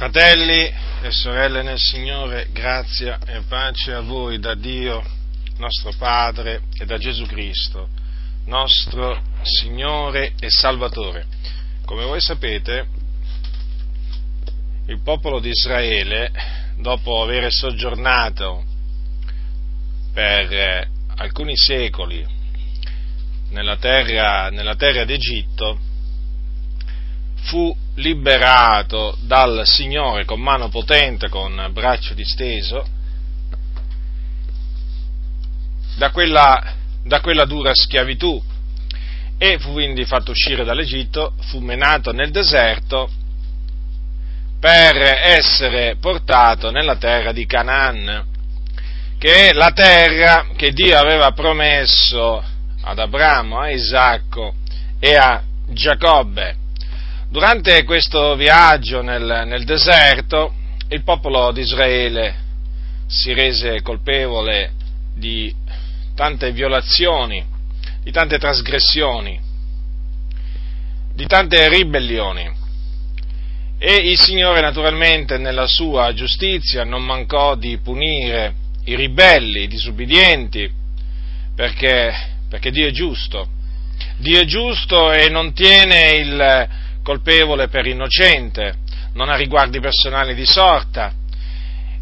Fratelli e sorelle nel Signore, grazia e pace a voi da Dio, nostro Padre, e da Gesù Cristo, nostro Signore e Salvatore. Come voi sapete, il popolo di Israele, dopo aver soggiornato per eh, alcuni secoli nella terra, nella terra d'Egitto, fu liberato dal Signore con mano potente, con braccio disteso, da quella, da quella dura schiavitù e fu quindi fatto uscire dall'Egitto, fu menato nel deserto per essere portato nella terra di Canaan, che è la terra che Dio aveva promesso ad Abramo, a Isacco e a Giacobbe. Durante questo viaggio nel, nel deserto il popolo di Israele si rese colpevole di tante violazioni, di tante trasgressioni, di tante ribellioni. E il Signore naturalmente nella sua giustizia non mancò di punire i ribelli, i disubbidienti, perché, perché Dio è giusto. Dio è giusto e non tiene il, colpevole per innocente, non ha riguardi personali di sorta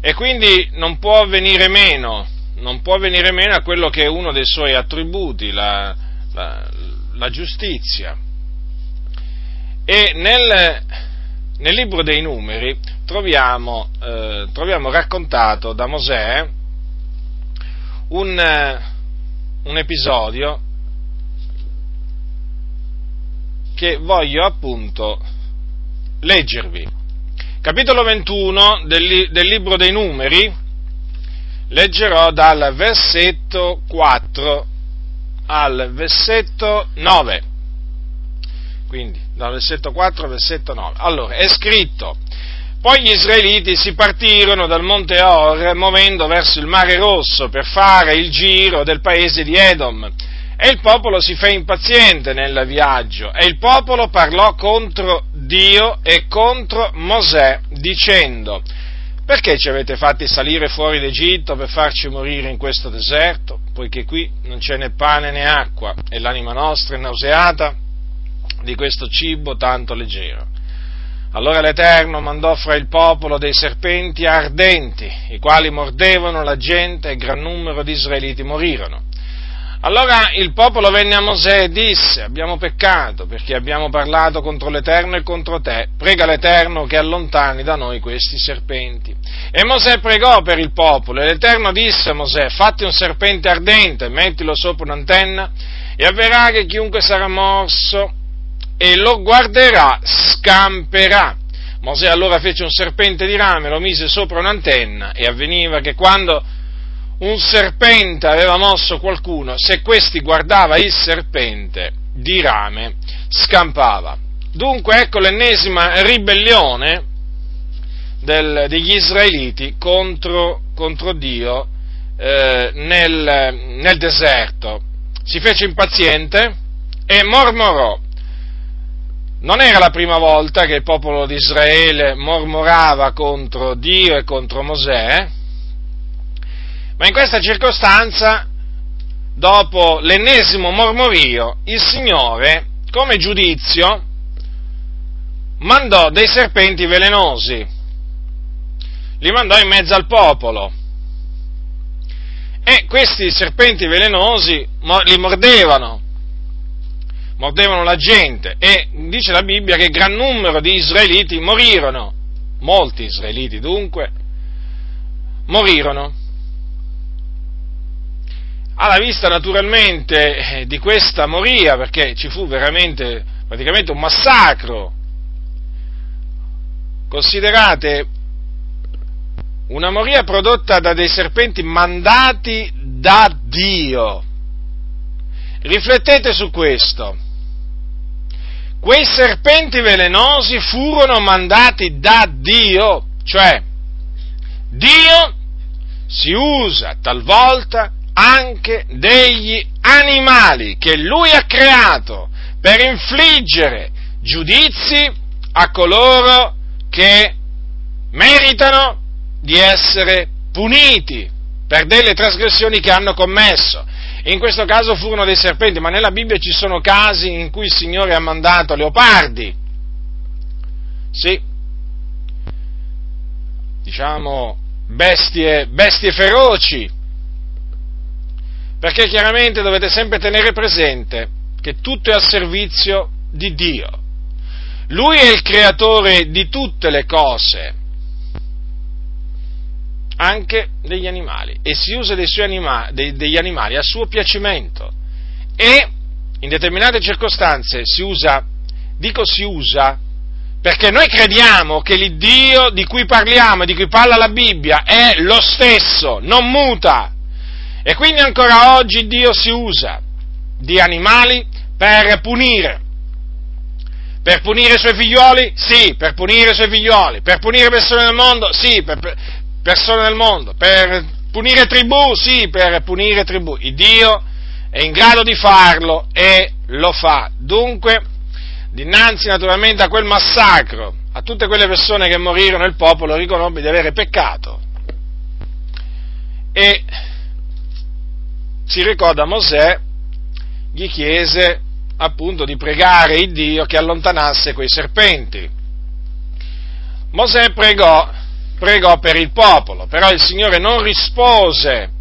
e quindi non può venire meno, non può venire meno a quello che è uno dei suoi attributi, la, la, la giustizia. E nel, nel, libro dei numeri troviamo, eh, troviamo raccontato da Mosè un, un episodio che voglio appunto leggervi. Capitolo 21 del, del libro dei numeri, leggerò dal versetto 4 al versetto 9. Quindi, dal versetto 4 al versetto 9. Allora, è scritto, poi gli israeliti si partirono dal monte Or, muovendo verso il mare rosso per fare il giro del paese di Edom e il popolo si fe impaziente nel viaggio e il popolo parlò contro Dio e contro Mosè dicendo perché ci avete fatti salire fuori d'Egitto per farci morire in questo deserto, poiché qui non c'è né pane né acqua e l'anima nostra è nauseata di questo cibo tanto leggero. Allora l'Eterno mandò fra il popolo dei serpenti ardenti, i quali mordevano la gente e gran numero di israeliti morirono. Allora il popolo venne a Mosè e disse, abbiamo peccato perché abbiamo parlato contro l'Eterno e contro te, prega l'Eterno che allontani da noi questi serpenti. E Mosè pregò per il popolo e l'Eterno disse a Mosè, fatti un serpente ardente, mettilo sopra un'antenna e avverrà che chiunque sarà morso e lo guarderà scamperà. Mosè allora fece un serpente di rame, lo mise sopra un'antenna e avveniva che quando un serpente aveva mosso qualcuno, se questi guardava il serpente di rame, scampava. Dunque ecco l'ennesima ribellione del, degli israeliti contro, contro Dio eh, nel, nel deserto. Si fece impaziente e mormorò. Non era la prima volta che il popolo di Israele mormorava contro Dio e contro Mosè, ma in questa circostanza, dopo l'ennesimo mormorio, il Signore, come giudizio, mandò dei serpenti velenosi, li mandò in mezzo al popolo. E questi serpenti velenosi li mordevano, mordevano la gente. E dice la Bibbia che gran numero di israeliti morirono, molti israeliti dunque, morirono alla vista naturalmente eh, di questa moria, perché ci fu veramente praticamente un massacro. Considerate una moria prodotta da dei serpenti mandati da Dio. Riflettete su questo. Quei serpenti velenosi furono mandati da Dio, cioè Dio si usa talvolta anche degli animali che lui ha creato per infliggere giudizi a coloro che meritano di essere puniti per delle trasgressioni che hanno commesso. In questo caso furono dei serpenti, ma nella Bibbia ci sono casi in cui il Signore ha mandato leopardi. Sì, diciamo bestie, bestie feroci, perché chiaramente dovete sempre tenere presente che tutto è al servizio di Dio. Lui è il creatore di tutte le cose, anche degli animali, e si usa anima, dei, degli animali a suo piacimento. E in determinate circostanze si usa, dico si usa, perché noi crediamo che l'Iddio di cui parliamo e di cui parla la Bibbia è lo stesso, non muta. E quindi ancora oggi Dio si usa di animali per punire. Per punire i suoi figlioli? Sì, per punire i suoi figlioli. Per punire persone del mondo? Sì, per persone del mondo. Per punire tribù? Sì, per punire tribù. Il Dio è in grado di farlo e lo fa. Dunque, dinanzi naturalmente a quel massacro, a tutte quelle persone che morirono, il popolo riconobbe di avere peccato. E si ricorda Mosè, gli chiese appunto di pregare il Dio che allontanasse quei serpenti. Mosè pregò, pregò per il popolo, però il Signore non rispose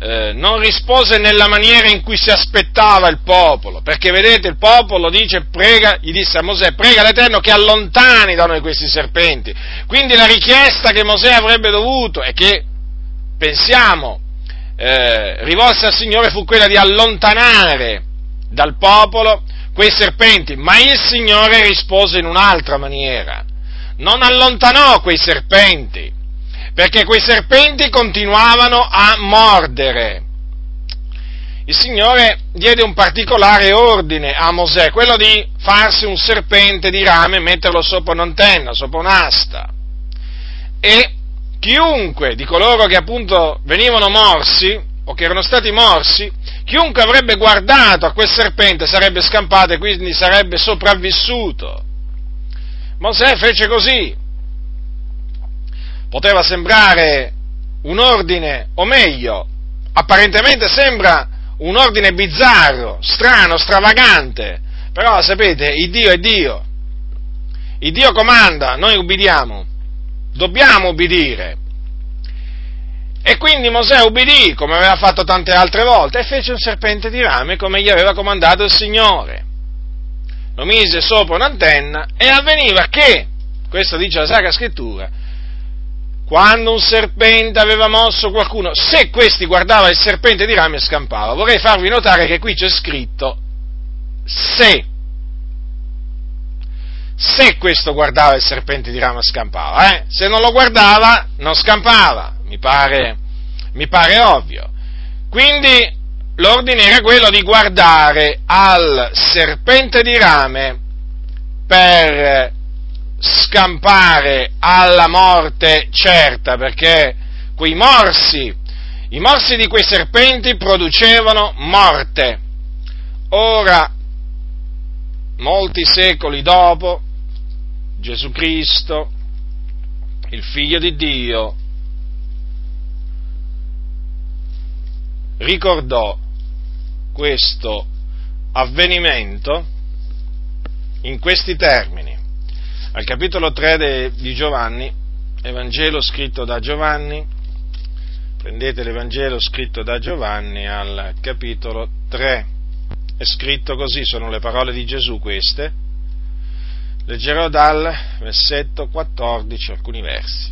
eh, non rispose nella maniera in cui si aspettava il popolo, perché vedete il popolo dice, prega, gli disse a Mosè, prega l'Eterno che allontani da noi questi serpenti. Quindi la richiesta che Mosè avrebbe dovuto e che, pensiamo, eh, rivolse al Signore fu quella di allontanare dal popolo quei serpenti, ma il Signore rispose in un'altra maniera. Non allontanò quei serpenti, perché quei serpenti continuavano a mordere. Il Signore diede un particolare ordine a Mosè, quello di farsi un serpente di rame e metterlo sopra un'antenna, sopra un'asta. E chiunque di coloro che appunto venivano morsi, o che erano stati morsi, chiunque avrebbe guardato a quel serpente sarebbe scampato e quindi sarebbe sopravvissuto. Mosè fece così, poteva sembrare un ordine, o meglio, apparentemente sembra un ordine bizzarro, strano, stravagante, però sapete, il Dio è Dio, il Dio comanda, noi ubbidiamo, dobbiamo ubbidire. E quindi Mosè ubbidì, come aveva fatto tante altre volte, e fece un serpente di rame come gli aveva comandato il Signore. Lo mise sopra un'antenna e avveniva che, questo dice la Sacra Scrittura, quando un serpente aveva mosso qualcuno, se questi guardava il serpente di rame scampava. Vorrei farvi notare che qui c'è scritto se. Se questo guardava il serpente di rame scampava, eh? se non lo guardava non scampava, mi pare, mi pare ovvio. Quindi l'ordine era quello di guardare al serpente di rame per scampare alla morte certa, perché quei morsi, i morsi di quei serpenti producevano morte. Ora, molti secoli dopo, Gesù Cristo, il figlio di Dio, ricordò questo avvenimento in questi termini. Al capitolo 3 de, di Giovanni, Evangelo scritto da Giovanni, prendete l'Evangelo scritto da Giovanni al capitolo 3, è scritto così, sono le parole di Gesù queste, leggerò dal versetto 14 alcuni versi.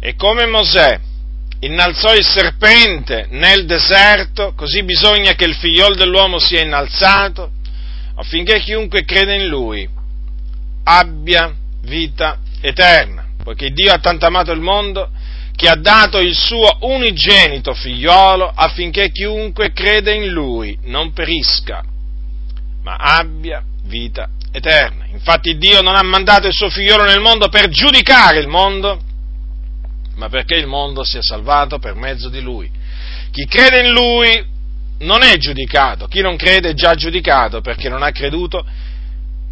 E come Mosè innalzò il serpente nel deserto, così bisogna che il figliol dell'uomo sia innalzato, affinché chiunque crede in lui abbia vita eterna, poiché Dio ha tanto amato il mondo che ha dato il suo unigenito figliolo affinché chiunque crede in lui non perisca, ma abbia vita eterna. Infatti Dio non ha mandato il suo figliolo nel mondo per giudicare il mondo, ma perché il mondo sia salvato per mezzo di lui. Chi crede in lui non è giudicato, chi non crede è già giudicato perché non ha creduto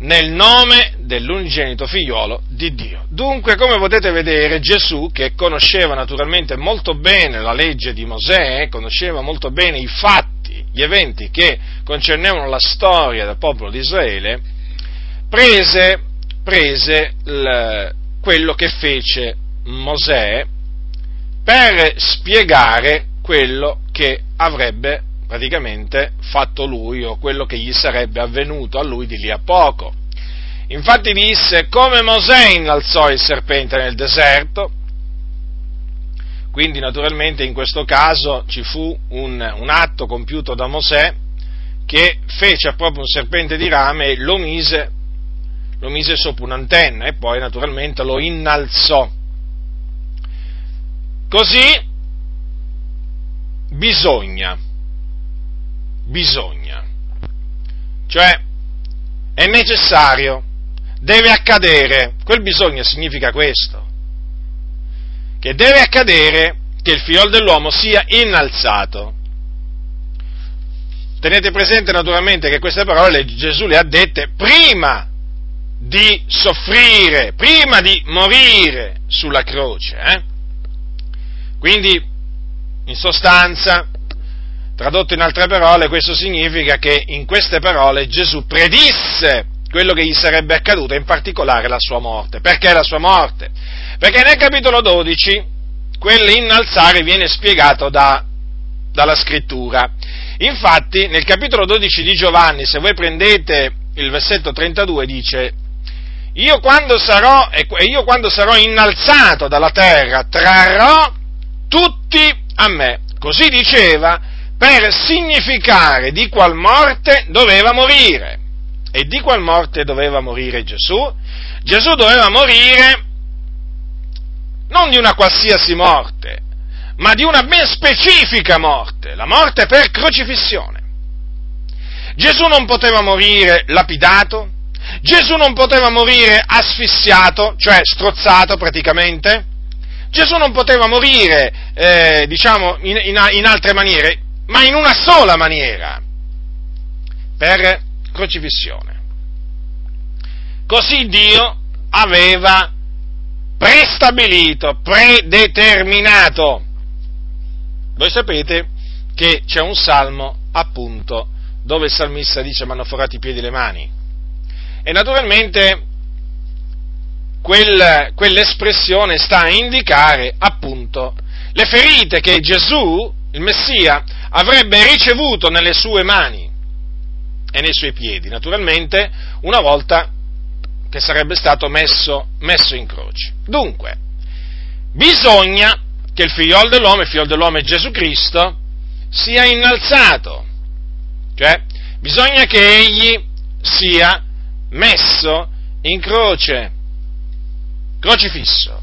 nel nome dell'unigenito figliolo di Dio. Dunque, come potete vedere, Gesù, che conosceva naturalmente molto bene la legge di Mosè, conosceva molto bene i fatti, gli eventi che concernevano la storia del popolo di Israele, prese, prese il, quello che fece Mosè per spiegare quello che avrebbe praticamente fatto lui o quello che gli sarebbe avvenuto a lui di lì a poco. Infatti disse come Mosè innalzò il serpente nel deserto, quindi naturalmente in questo caso ci fu un, un atto compiuto da Mosè che fece proprio un serpente di rame e lo mise, lo mise sopra un'antenna e poi naturalmente lo innalzò. Così bisogna bisogna. Cioè, è necessario, deve accadere, quel bisogno significa questo, che deve accadere che il figlio dell'uomo sia innalzato. Tenete presente naturalmente che queste parole Gesù le ha dette prima di soffrire, prima di morire sulla croce. Eh? Quindi, in sostanza, Tradotto in altre parole, questo significa che in queste parole Gesù predisse quello che gli sarebbe accaduto, in particolare la sua morte. Perché la sua morte? Perché nel capitolo 12 quell'innalzare viene spiegato da, dalla scrittura. Infatti, nel capitolo 12 di Giovanni, se voi prendete il versetto 32, dice, io quando sarò, e io quando sarò innalzato dalla terra, trarrò tutti a me. Così diceva per significare di qual morte doveva morire. E di qual morte doveva morire Gesù? Gesù doveva morire non di una qualsiasi morte, ma di una ben specifica morte, la morte per crocifissione. Gesù non poteva morire lapidato, Gesù non poteva morire asfissiato, cioè strozzato praticamente, Gesù non poteva morire, eh, diciamo, in, in, in altre maniere, ma in una sola maniera, per crocifissione. Così Dio aveva prestabilito, predeterminato. Voi sapete che c'è un salmo, appunto, dove il salmista dice mi hanno forato i piedi e le mani. E naturalmente quel, quell'espressione sta a indicare, appunto, le ferite che Gesù, il Messia, avrebbe ricevuto nelle sue mani e nei suoi piedi, naturalmente, una volta che sarebbe stato messo, messo in croce. Dunque, bisogna che il figliolo dell'uomo, il figlio dell'uomo è Gesù Cristo, sia innalzato, cioè bisogna che egli sia messo in croce, crocifisso.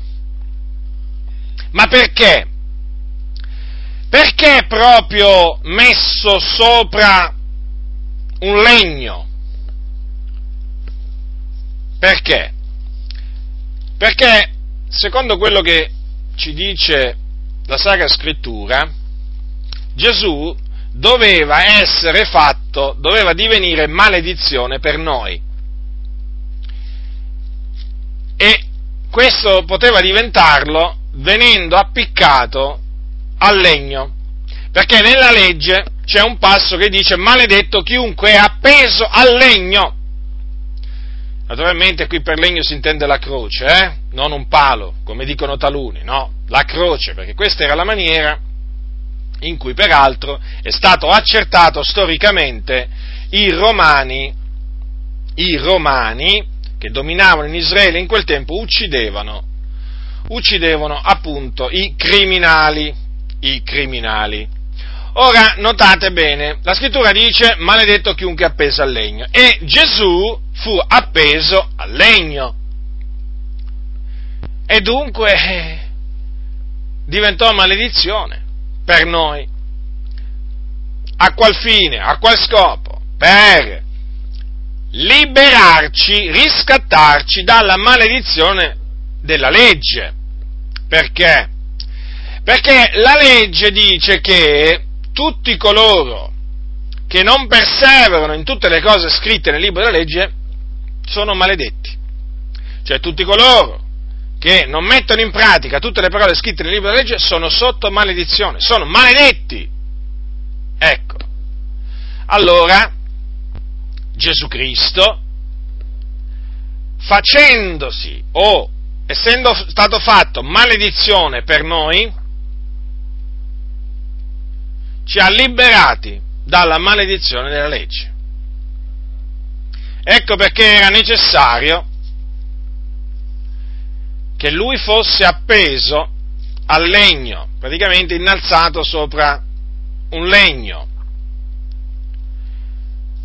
Ma perché? Perché proprio messo sopra un legno? Perché? Perché secondo quello che ci dice la Sacra Scrittura, Gesù doveva essere fatto, doveva divenire maledizione per noi. E questo poteva diventarlo venendo appiccato al legno, perché nella legge c'è un passo che dice maledetto chiunque è appeso al legno. Naturalmente qui per legno si intende la croce, eh? non un palo, come dicono taluni, no, la croce, perché questa era la maniera in cui peraltro è stato accertato storicamente i romani, i romani che dominavano in Israele in quel tempo uccidevano, uccidevano appunto i criminali i criminali. Ora, notate bene, la scrittura dice maledetto chiunque è appeso al legno e Gesù fu appeso al legno. E dunque eh, diventò maledizione per noi. A qual fine? A qual scopo? Per liberarci, riscattarci dalla maledizione della legge. Perché? Perché la legge dice che tutti coloro che non perseverano in tutte le cose scritte nel libro della legge sono maledetti. Cioè tutti coloro che non mettono in pratica tutte le parole scritte nel libro della legge sono sotto maledizione, sono maledetti. Ecco. Allora, Gesù Cristo, facendosi o essendo stato fatto maledizione per noi, ci ha liberati dalla maledizione della legge. Ecco perché era necessario che lui fosse appeso al legno, praticamente innalzato sopra un legno,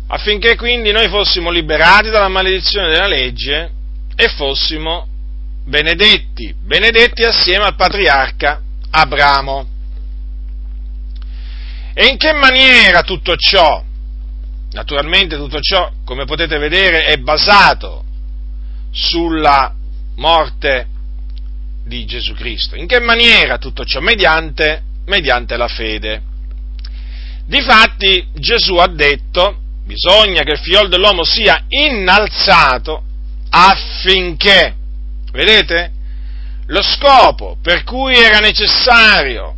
affinché quindi noi fossimo liberati dalla maledizione della legge e fossimo benedetti, benedetti assieme al patriarca Abramo. E in che maniera tutto ciò? Naturalmente tutto ciò, come potete vedere, è basato sulla morte di Gesù Cristo. In che maniera tutto ciò? Mediante, mediante la fede. Difatti Gesù ha detto, bisogna che il figlio dell'uomo sia innalzato affinché, vedete, lo scopo per cui era necessario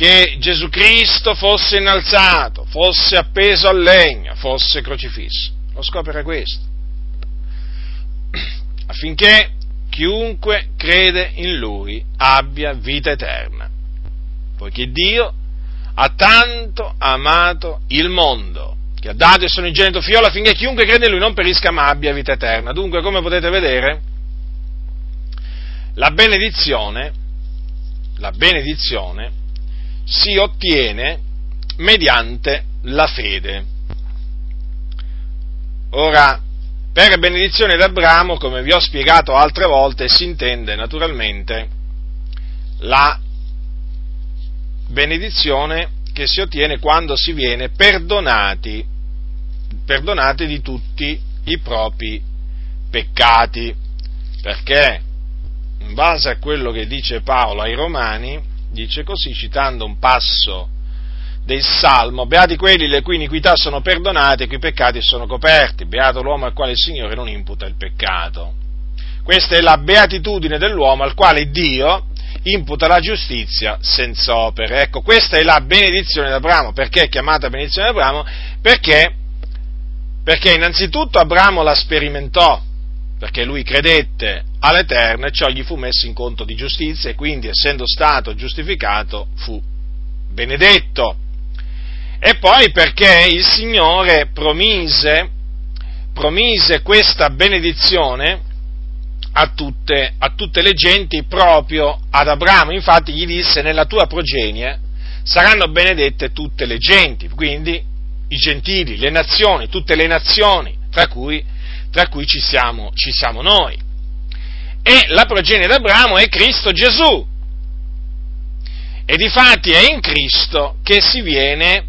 che Gesù Cristo fosse innalzato, fosse appeso al legno, fosse crocifisso. Lo scopo era questo, affinché chiunque crede in Lui abbia vita eterna, poiché Dio ha tanto amato il mondo, che ha dato il suo unigenito figlio affinché chiunque crede in Lui non perisca ma abbia vita eterna. Dunque, come potete vedere, la benedizione, la benedizione si ottiene mediante la fede. Ora, per benedizione d'Abramo, come vi ho spiegato altre volte, si intende naturalmente la benedizione che si ottiene quando si viene perdonati, perdonati di tutti i propri peccati, perché in base a quello che dice Paolo ai Romani, dice così, citando un passo del Salmo, beati quelli le cui iniquità sono perdonate e cui peccati sono coperti, beato l'uomo al quale il Signore non imputa il peccato. Questa è la beatitudine dell'uomo al quale Dio imputa la giustizia senza opere. Ecco, questa è la benedizione d'Abramo. Perché è chiamata benedizione d'Abramo? Perché, perché innanzitutto Abramo la sperimentò, perché lui credette all'Eterno e ciò gli fu messo in conto di giustizia e quindi essendo stato giustificato fu benedetto. E poi perché il Signore promise, promise questa benedizione a tutte, a tutte le genti proprio ad Abramo. Infatti gli disse nella tua progenie saranno benedette tutte le genti, quindi i gentili, le nazioni, tutte le nazioni, tra cui, tra cui ci, siamo, ci siamo noi. E la progenie d'Abramo è Cristo Gesù. E difatti è in Cristo che si viene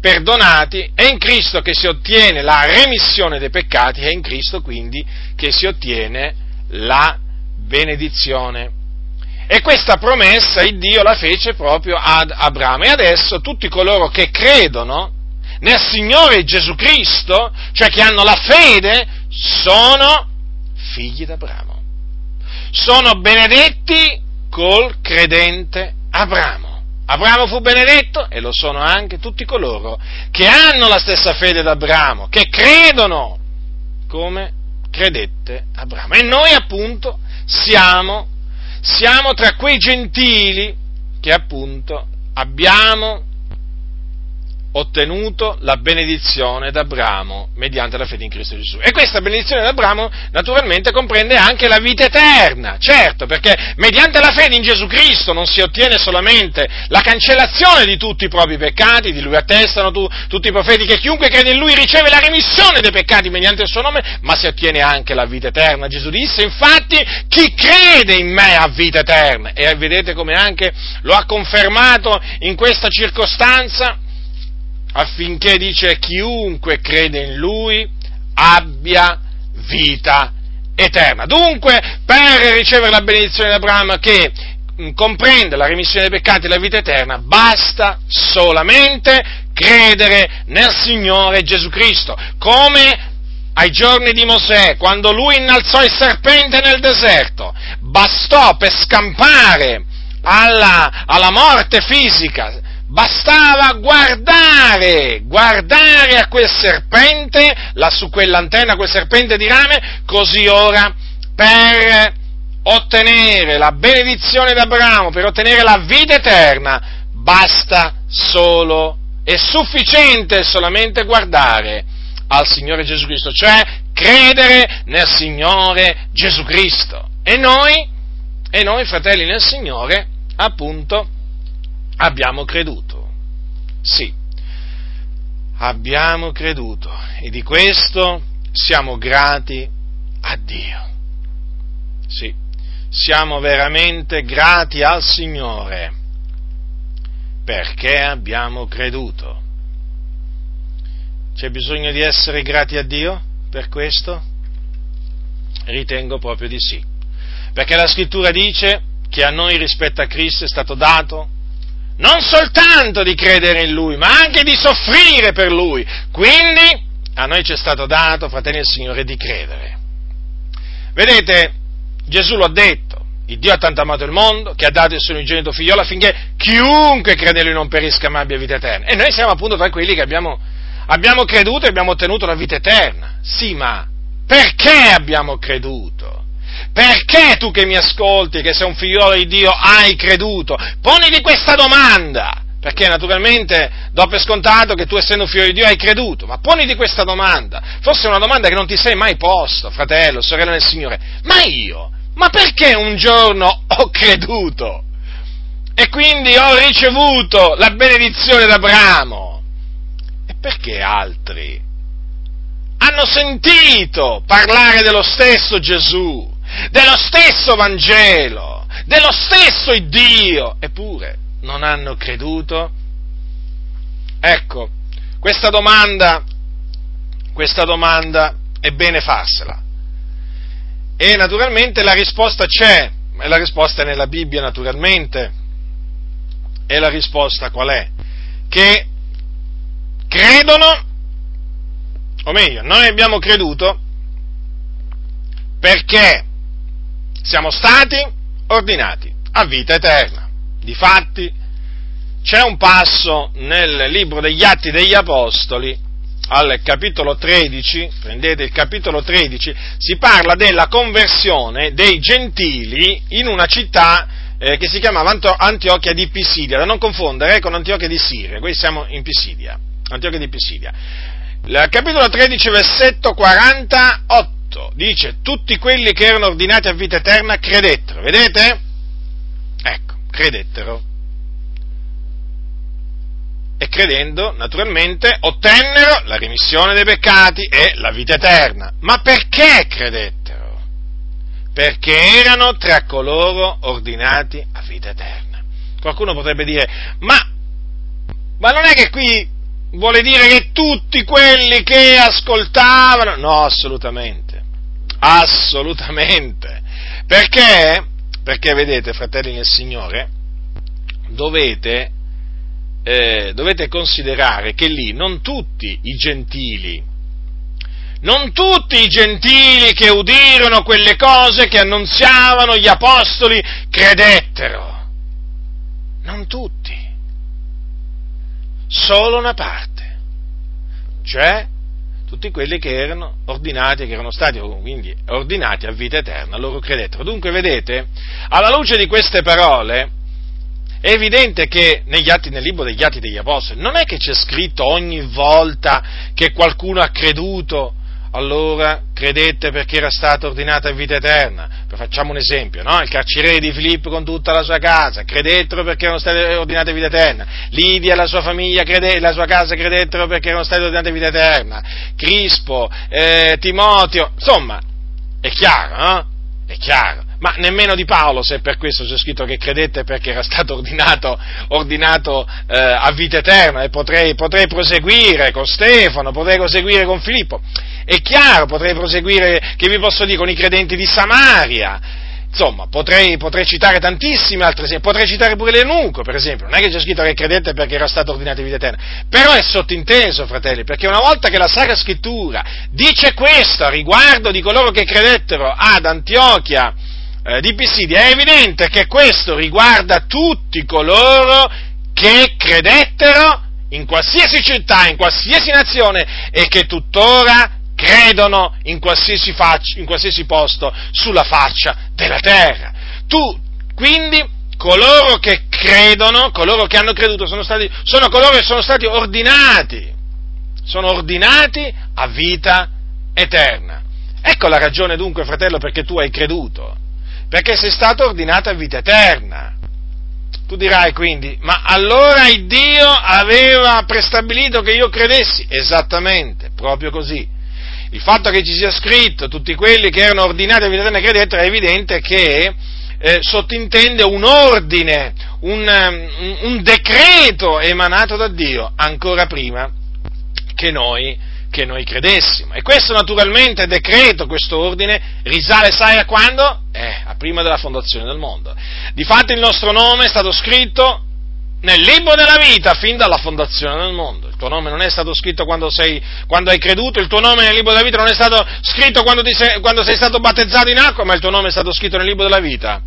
perdonati, è in Cristo che si ottiene la remissione dei peccati, è in Cristo quindi che si ottiene la benedizione. E questa promessa il Dio la fece proprio ad Abramo. E adesso tutti coloro che credono nel Signore Gesù Cristo, cioè che hanno la fede, sono figli d'Abramo. Sono benedetti col credente Abramo. Abramo fu benedetto e lo sono anche tutti coloro che hanno la stessa fede d'Abramo, che credono come credette Abramo. E noi appunto siamo, siamo tra quei gentili che appunto abbiamo ottenuto la benedizione d'Abramo mediante la fede in Cristo Gesù. E questa benedizione d'Abramo naturalmente comprende anche la vita eterna, certo, perché mediante la fede in Gesù Cristo non si ottiene solamente la cancellazione di tutti i propri peccati, di lui attestano tu, tutti i profeti che chiunque crede in lui riceve la remissione dei peccati mediante il suo nome, ma si ottiene anche la vita eterna. Gesù disse infatti chi crede in me ha vita eterna e vedete come anche lo ha confermato in questa circostanza affinché dice chiunque crede in lui abbia vita eterna. Dunque, per ricevere la benedizione di Abramo che mm, comprende la remissione dei peccati e la vita eterna, basta solamente credere nel Signore Gesù Cristo, come ai giorni di Mosè, quando lui innalzò il serpente nel deserto, bastò per scampare alla, alla morte fisica, bastava guardare, guardare a quel serpente, su quell'antenna, quel serpente di rame, così ora per ottenere la benedizione d'Abramo, per ottenere la vita eterna, basta solo, è sufficiente solamente guardare al Signore Gesù Cristo, cioè credere nel Signore Gesù Cristo. E noi, e noi fratelli nel Signore, appunto, abbiamo creduto. Sì, abbiamo creduto e di questo siamo grati a Dio. Sì, siamo veramente grati al Signore perché abbiamo creduto. C'è bisogno di essere grati a Dio per questo? Ritengo proprio di sì. Perché la scrittura dice che a noi rispetto a Cristo è stato dato non soltanto di credere in Lui, ma anche di soffrire per Lui. Quindi a noi ci è stato dato, fratelli del Signore, di credere. Vedete, Gesù lo ha detto, il Dio ha tanto amato il mondo che ha dato il suo unigenito figliolo affinché chiunque crede in Lui non perisca ma abbia vita eterna. E noi siamo appunto tra quelli che abbiamo, abbiamo creduto e abbiamo ottenuto la vita eterna. Sì, ma perché abbiamo creduto? Perché tu che mi ascolti, che sei un figliolo di Dio, hai creduto? Poniti questa domanda, perché naturalmente do per scontato che tu essendo un figlio di Dio hai creduto, ma poniti questa domanda, forse è una domanda che non ti sei mai posto, fratello, sorella del Signore, ma io, ma perché un giorno ho creduto? E quindi ho ricevuto la benedizione d'Abramo. E perché altri hanno sentito parlare dello stesso Gesù? Dello stesso Vangelo, dello stesso Dio, eppure non hanno creduto? Ecco, questa domanda, questa domanda è bene farsela. E naturalmente la risposta c'è, e la risposta è nella Bibbia naturalmente. E la risposta qual è? Che credono, o meglio, noi abbiamo creduto perché siamo stati ordinati a vita eterna. Difatti, c'è un passo nel libro degli Atti degli Apostoli, al capitolo 13, prendete il capitolo 13, si parla della conversione dei gentili in una città eh, che si chiamava Antiochia di Pisidia, da non confondere eh, con Antiochia di Siria, qui siamo in Pisidia, Antiochia di Pisidia. Il capitolo 13, versetto 48 8 dice tutti quelli che erano ordinati a vita eterna credettero, vedete? Ecco, credettero. E credendo, naturalmente, ottennero la remissione dei peccati e la vita eterna. Ma perché credettero? Perché erano tra coloro ordinati a vita eterna. Qualcuno potrebbe dire, ma, ma non è che qui vuole dire che tutti quelli che ascoltavano? No, assolutamente Assolutamente. Perché? Perché vedete, fratelli nel Signore, dovete, eh, dovete considerare che lì non tutti i gentili, non tutti i gentili che udirono quelle cose che annunziavano gli apostoli credettero. Non tutti. Solo una parte. Cioè tutti quelli che erano ordinati, che erano stati quindi ordinati a vita eterna, loro credettero. Dunque, vedete, alla luce di queste parole, è evidente che atti, nel libro degli Atti degli Apostoli non è che c'è scritto ogni volta che qualcuno ha creduto allora credette perché era stata ordinata a vita eterna. Facciamo un esempio, no? Il carceriere di Filippo con tutta la sua casa credettero perché erano state ordinate a vita eterna. Lidia e la sua famiglia e la sua casa credettero perché erano state ordinate a vita eterna. Crispo, eh, Timoteo, insomma, è chiaro, no? È chiaro ma nemmeno di Paolo, se per questo c'è scritto che credette perché era stato ordinato, ordinato eh, a vita eterna, e potrei, potrei, proseguire con Stefano, potrei proseguire con Filippo. È chiaro, potrei proseguire, che vi posso dire, con i credenti di Samaria, insomma, potrei, potrei, citare tantissime altre esempi, potrei citare pure l'Enuco, per esempio, non è che c'è scritto che credette perché era stato ordinato in vita eterna, però è sottinteso, fratelli, perché una volta che la Sacra Scrittura dice questo a riguardo di coloro che credettero ad Antiochia eh, di Pisidia, è evidente che questo riguarda tutti coloro che credettero in qualsiasi città, in qualsiasi nazione e che tuttora credono in qualsiasi, faccia, in qualsiasi posto sulla faccia della terra. Tu, quindi, coloro che credono, coloro che hanno creduto, sono, stati, sono coloro che sono stati ordinati, sono ordinati a vita eterna. Ecco la ragione dunque, fratello, perché tu hai creduto, perché sei stato ordinato a vita eterna. Tu dirai quindi, ma allora il Dio aveva prestabilito che io credessi? Esattamente, proprio così. Il fatto che ci sia scritto tutti quelli che erano ordinati a vita eterna credettero è evidente che eh, sottintende un ordine, un, un, un decreto emanato da Dio ancora prima che noi che noi credessimo. E questo naturalmente decreto, questo ordine, risale, sai a quando? Eh, a prima della fondazione del mondo. Difatti il nostro nome è stato scritto nel libro della vita fin dalla fondazione del mondo. Il tuo nome non è stato scritto quando, sei, quando hai creduto, il tuo nome nel libro della vita non è stato scritto quando, sei, quando sei stato battezzato in acqua, ma il tuo nome è stato scritto nel libro della vita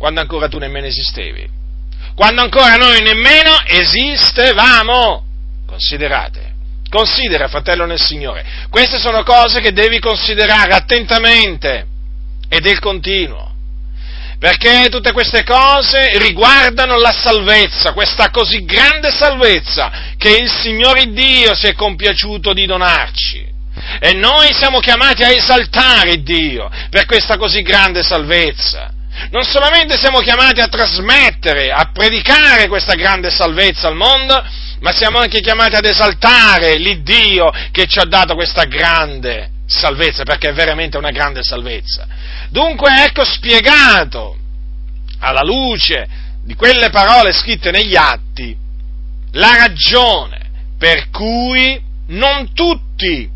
quando ancora tu nemmeno esistevi. Quando ancora noi nemmeno esistevamo. Considerate. Considera, fratello nel Signore. Queste sono cose che devi considerare attentamente e del continuo. Perché tutte queste cose riguardano la salvezza, questa così grande salvezza che il Signore Dio si è compiaciuto di donarci. E noi siamo chiamati a esaltare Dio per questa così grande salvezza. Non solamente siamo chiamati a trasmettere, a predicare questa grande salvezza al mondo, ma siamo anche chiamati ad esaltare l'Iddio che ci ha dato questa grande salvezza, perché è veramente una grande salvezza. Dunque ecco spiegato alla luce di quelle parole scritte negli atti la ragione per cui non tutti,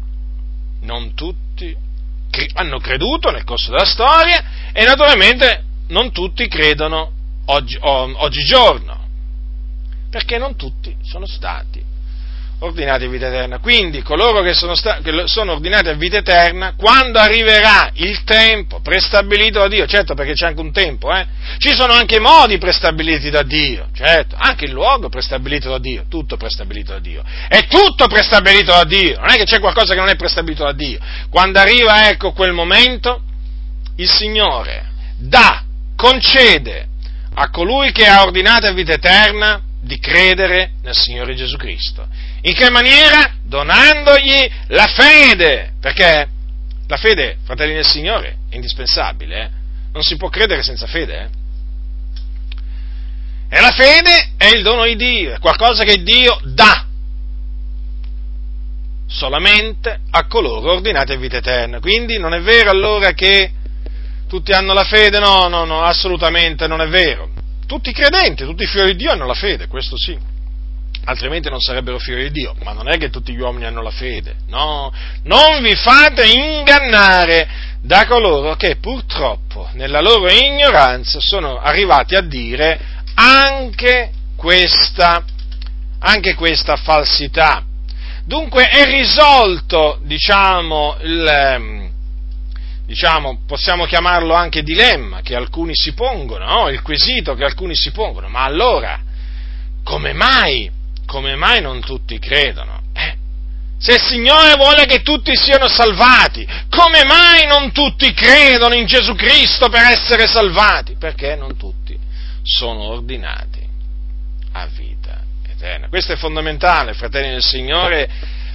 non tutti hanno creduto nel corso della storia e naturalmente non tutti credono oggi, oggigiorno perché non tutti sono stati ordinati a vita eterna. Quindi coloro che sono, sta- che sono, ordinati a vita eterna, quando arriverà il tempo prestabilito da Dio, certo perché c'è anche un tempo, eh? ci sono anche modi prestabiliti da Dio, certo, anche il luogo prestabilito da Dio, tutto prestabilito da Dio, è tutto prestabilito da Dio, non è che c'è qualcosa che non è prestabilito da Dio. Quando arriva ecco quel momento, il Signore dà, concede a colui che ha ordinato a vita eterna di credere nel Signore Gesù Cristo. In che maniera? Donandogli la fede, perché la fede, fratelli del Signore, è indispensabile, eh? non si può credere senza fede. Eh? E la fede è il dono di Dio, è qualcosa che Dio dà solamente a coloro ordinati a vita eterna. Quindi non è vero allora che tutti hanno la fede, no, no, no, assolutamente non è vero. Tutti i credenti, tutti i figli di Dio hanno la fede, questo sì, altrimenti non sarebbero figli di Dio, ma non è che tutti gli uomini hanno la fede, no, non vi fate ingannare da coloro che purtroppo nella loro ignoranza sono arrivati a dire anche questa, anche questa falsità. Dunque è risolto, diciamo, il, ehm, diciamo, possiamo chiamarlo anche dilemma che alcuni si pongono, no? il quesito che alcuni si pongono, ma allora come mai, come mai non tutti credono? Eh? Se il Signore vuole che tutti siano salvati, come mai non tutti credono in Gesù Cristo per essere salvati? Perché non tutti sono ordinati a vita eterna. Questo è fondamentale, fratelli del Signore,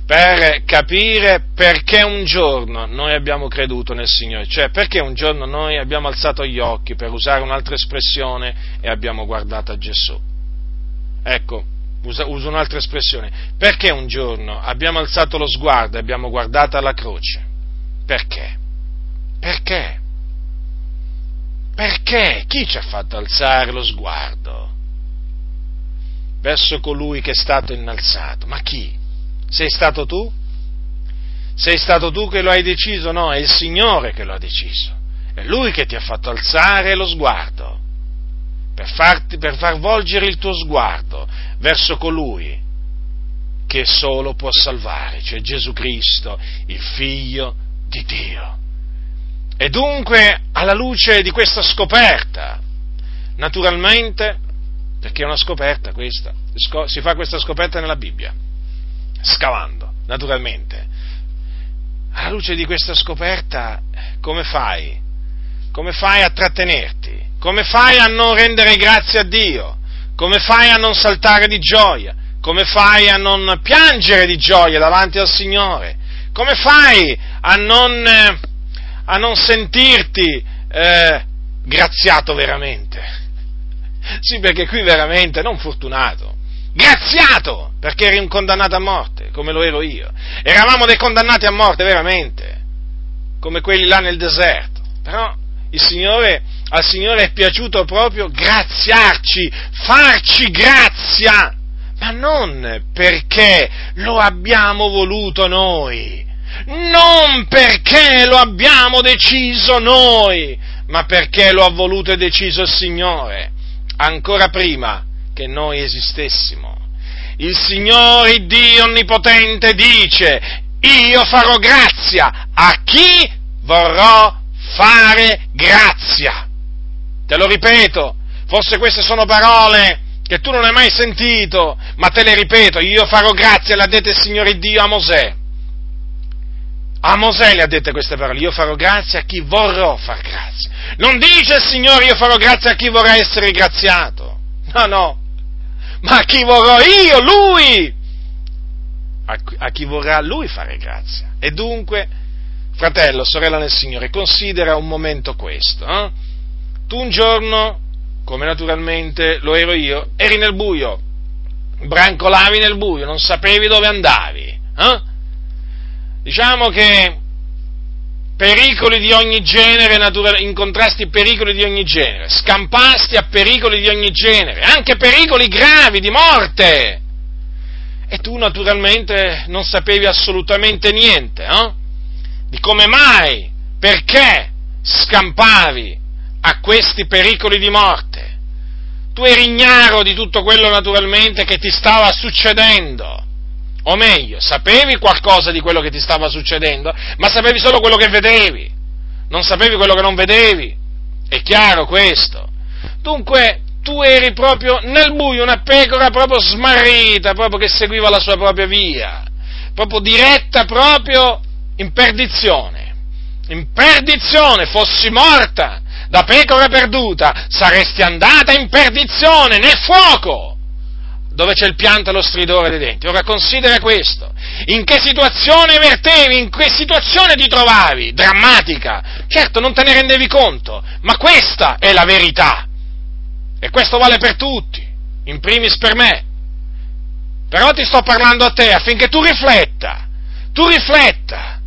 per capire perché un giorno noi abbiamo creduto nel Signore, cioè perché un giorno noi abbiamo alzato gli occhi, per usare un'altra espressione, e abbiamo guardato a Gesù. Ecco, uso un'altra espressione, perché un giorno abbiamo alzato lo sguardo e abbiamo guardato alla croce? Perché? Perché? Perché? Chi ci ha fatto alzare lo sguardo verso colui che è stato innalzato? Ma chi? Sei stato tu? Sei stato tu che lo hai deciso? No, è il Signore che lo ha deciso. È Lui che ti ha fatto alzare lo sguardo, per, farti, per far volgere il tuo sguardo verso colui che solo può salvare, cioè Gesù Cristo, il Figlio di Dio. E dunque, alla luce di questa scoperta, naturalmente, perché è una scoperta questa, si fa questa scoperta nella Bibbia, scavando, naturalmente. Alla luce di questa scoperta, come fai? Come fai a trattenerti? Come fai a non rendere grazie a Dio? Come fai a non saltare di gioia? Come fai a non piangere di gioia davanti al Signore? Come fai a non, a non sentirti eh, graziato veramente? Sì, perché qui veramente, non fortunato, graziato, perché eri un condannato a morte, come lo ero io. Eravamo dei condannati a morte, veramente, come quelli là nel deserto. Però Signore, al Signore è piaciuto proprio graziarci, farci grazia, ma non perché lo abbiamo voluto noi, non perché lo abbiamo deciso noi, ma perché lo ha voluto e deciso il Signore, ancora prima che noi esistessimo. Il Signore Dio Onnipotente dice, io farò grazia a chi vorrò fare grazia. Te lo ripeto, forse queste sono parole che tu non hai mai sentito, ma te le ripeto, io farò grazia, l'ha detto il Signore Dio a Mosè. A Mosè le ha dette queste parole, io farò grazia a chi vorrò far grazia. Non dice il Signore io farò grazia a chi vorrà essere ringraziato. No, no. Ma a chi vorrò io, Lui! A, chi vorrà Lui fare grazia. E dunque, fratello, sorella nel Signore, considera un momento questo. Eh? Tu un giorno, come naturalmente lo ero io, eri nel buio, brancolavi nel buio, non sapevi dove andavi. Eh? Diciamo che pericoli di ogni genere, incontrasti pericoli di ogni genere, scampasti a pericoli di ogni genere, anche pericoli gravi di morte. E tu naturalmente non sapevi assolutamente niente, eh? Di come mai, perché scampavi a questi pericoli di morte. Tu eri ignaro di tutto quello naturalmente che ti stava succedendo o meglio, sapevi qualcosa di quello che ti stava succedendo, ma sapevi solo quello che vedevi, non sapevi quello che non vedevi. È chiaro questo. Dunque, tu eri proprio nel buio, una pecora proprio smarrita, proprio che seguiva la sua propria via, proprio diretta proprio in perdizione. In perdizione, fossi morta da pecora perduta, saresti andata in perdizione, nel fuoco dove c'è il pianto e lo stridore dei denti. Ora considera questo. In che situazione vertevi, in che situazione ti trovavi? Drammatica. Certo, non te ne rendevi conto, ma questa è la verità. E questo vale per tutti, in primis per me. Però ti sto parlando a te affinché tu rifletta, tu rifletta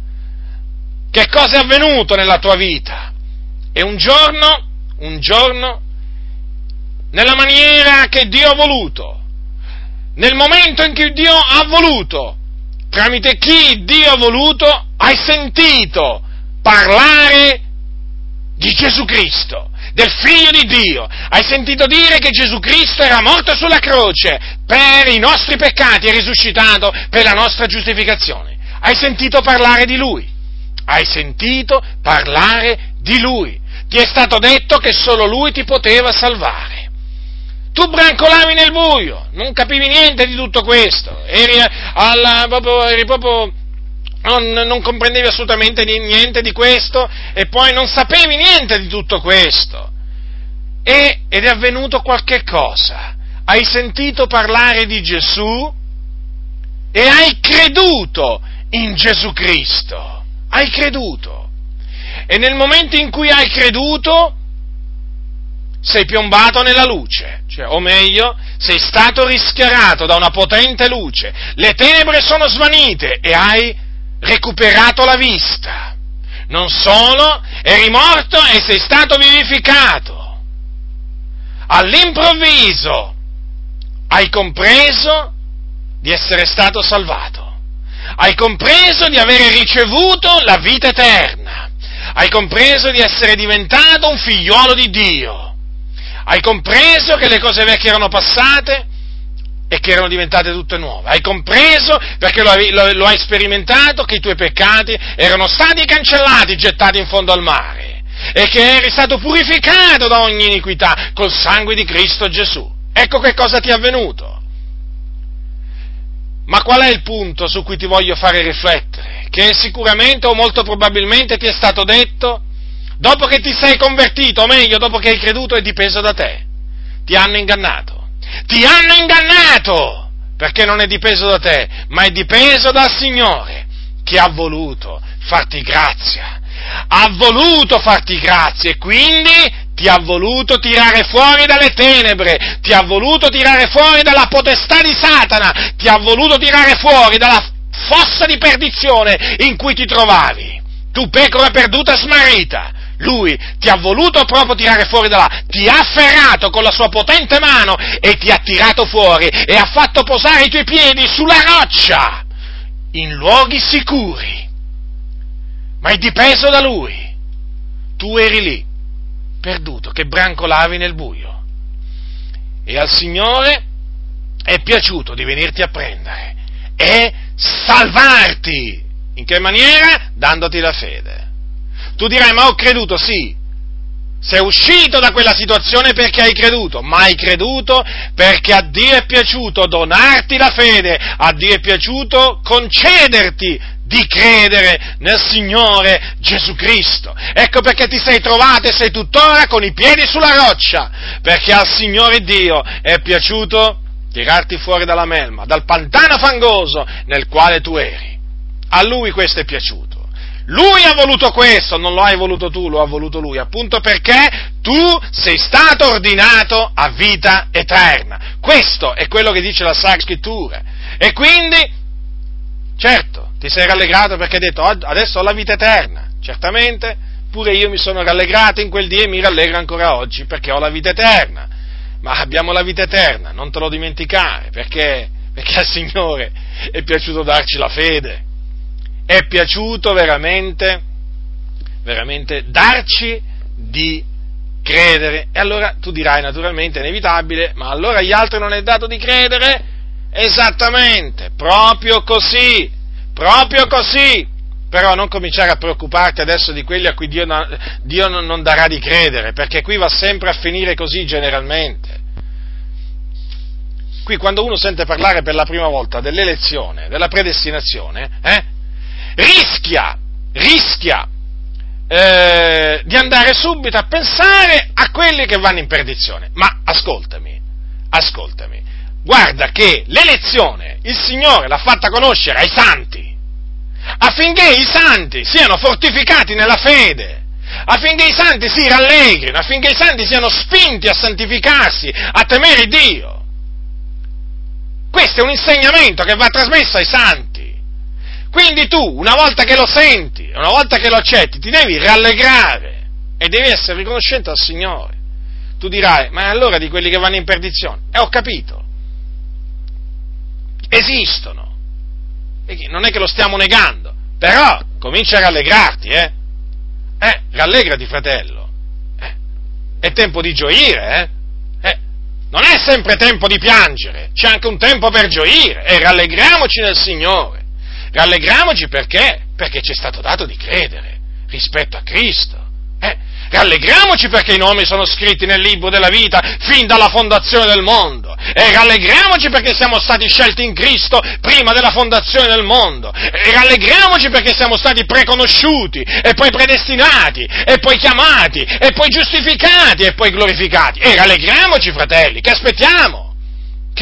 che cosa è avvenuto nella tua vita. E un giorno, un giorno, nella maniera che Dio ha voluto, nel momento in cui Dio ha voluto, tramite chi Dio ha voluto, hai sentito parlare di Gesù Cristo, del Figlio di Dio. Hai sentito dire che Gesù Cristo era morto sulla croce per i nostri peccati e risuscitato per la nostra giustificazione. Hai sentito parlare di Lui. Hai sentito parlare di Lui. Ti è stato detto che solo Lui ti poteva salvare. Tu brancolavi nel buio, non capivi niente di tutto questo, eri, alla, proprio, eri proprio non, non, comprendevi assolutamente niente di questo e poi non sapevi niente di tutto questo. E, ed è avvenuto qualche cosa. Hai sentito parlare di Gesù e hai creduto in Gesù Cristo. Hai creduto. E nel momento in cui hai creduto, sei piombato nella luce, cioè, o meglio, sei stato rischiarato da una potente luce, le tenebre sono svanite e hai recuperato la vista. Non solo, eri morto e sei stato vivificato. All'improvviso hai compreso di essere stato salvato. Hai compreso di avere ricevuto la vita eterna Hai compreso di essere diventato un figliolo di Dio. Hai compreso che le cose vecchie erano passate e che erano diventate tutte nuove. Hai compreso, perché lo, lo, lo hai sperimentato, che i tuoi peccati erano stati cancellati, gettati in fondo al mare e che eri stato purificato da ogni iniquità col sangue di Cristo Gesù. Ecco che cosa ti è avvenuto. Ma qual è il punto su cui ti voglio fare riflettere? Che sicuramente o molto probabilmente ti è stato detto dopo che ti sei convertito, o meglio, dopo che hai creduto è dipeso da te. Ti hanno ingannato. Ti hanno ingannato! Perché non è dipeso da te, ma è dipeso dal Signore che ha voluto farti grazia. Ha voluto farti grazia e quindi ti ha voluto tirare fuori dalle tenebre, ti ha voluto tirare fuori dalla potestà di Satana, ti ha voluto tirare fuori dalla fossa di perdizione in cui ti trovavi. Tu pecora perduta smarrita, lui ti ha voluto proprio tirare fuori da là, ti ha afferrato con la sua potente mano e ti ha tirato fuori e ha fatto posare i tuoi piedi sulla roccia, in luoghi sicuri. Ma è dipeso da lui. Tu eri lì, perduto, che brancolavi nel buio. E al Signore è piaciuto di venirti a prendere e salvarti. In che maniera? Dandoti la fede. Tu dirai, ma ho creduto, sì. Sei uscito da quella situazione perché hai creduto, ma hai creduto perché a Dio è piaciuto donarti la fede, a Dio è piaciuto concederti di credere nel Signore Gesù Cristo. Ecco perché ti sei trovato e sei tuttora con i piedi sulla roccia, perché al Signore Dio è piaciuto tirarti fuori dalla melma, dal pantano fangoso nel quale tu eri. A Lui questo è piaciuto. Lui ha voluto questo, non lo hai voluto tu, lo ha voluto lui, appunto perché tu sei stato ordinato a vita eterna. Questo è quello che dice la Sacra Scrittura. E quindi, certo, ti sei rallegrato perché hai detto adesso ho la vita eterna. Certamente, pure io mi sono rallegrato in quel dia e mi rallegro ancora oggi perché ho la vita eterna. Ma abbiamo la vita eterna, non te lo dimenticare, perché, perché al Signore è piaciuto darci la fede è piaciuto veramente, veramente darci di credere. E allora tu dirai naturalmente, è inevitabile, ma allora agli altri non è dato di credere? Esattamente, proprio così, proprio così. Però non cominciare a preoccuparti adesso di quelli a cui Dio, Dio non darà di credere, perché qui va sempre a finire così generalmente. Qui quando uno sente parlare per la prima volta dell'elezione, della predestinazione, eh, rischia, rischia eh, di andare subito a pensare a quelli che vanno in perdizione. Ma ascoltami, ascoltami, guarda che l'elezione il Signore l'ha fatta conoscere ai santi, affinché i santi siano fortificati nella fede, affinché i santi si rallegrino, affinché i santi siano spinti a santificarsi, a temere Dio. Questo è un insegnamento che va trasmesso ai santi. Quindi tu, una volta che lo senti, una volta che lo accetti, ti devi rallegrare e devi essere riconoscente al Signore. Tu dirai, ma allora di quelli che vanno in perdizione? E eh, ho capito. Esistono. Non è che lo stiamo negando, però comincia a rallegrarti, eh? Eh, rallegrati, fratello. Eh, è tempo di gioire, eh? eh? Non è sempre tempo di piangere, c'è anche un tempo per gioire e rallegriamoci nel Signore. Rallegriamoci perché? Perché ci è stato dato di credere rispetto a Cristo. Eh? Rallegriamoci perché i nomi sono scritti nel libro della vita fin dalla fondazione del mondo. E rallegriamoci perché siamo stati scelti in Cristo prima della fondazione del mondo. E rallegriamoci perché siamo stati preconosciuti e poi predestinati e poi chiamati e poi giustificati e poi glorificati. E rallegriamoci, fratelli, che aspettiamo?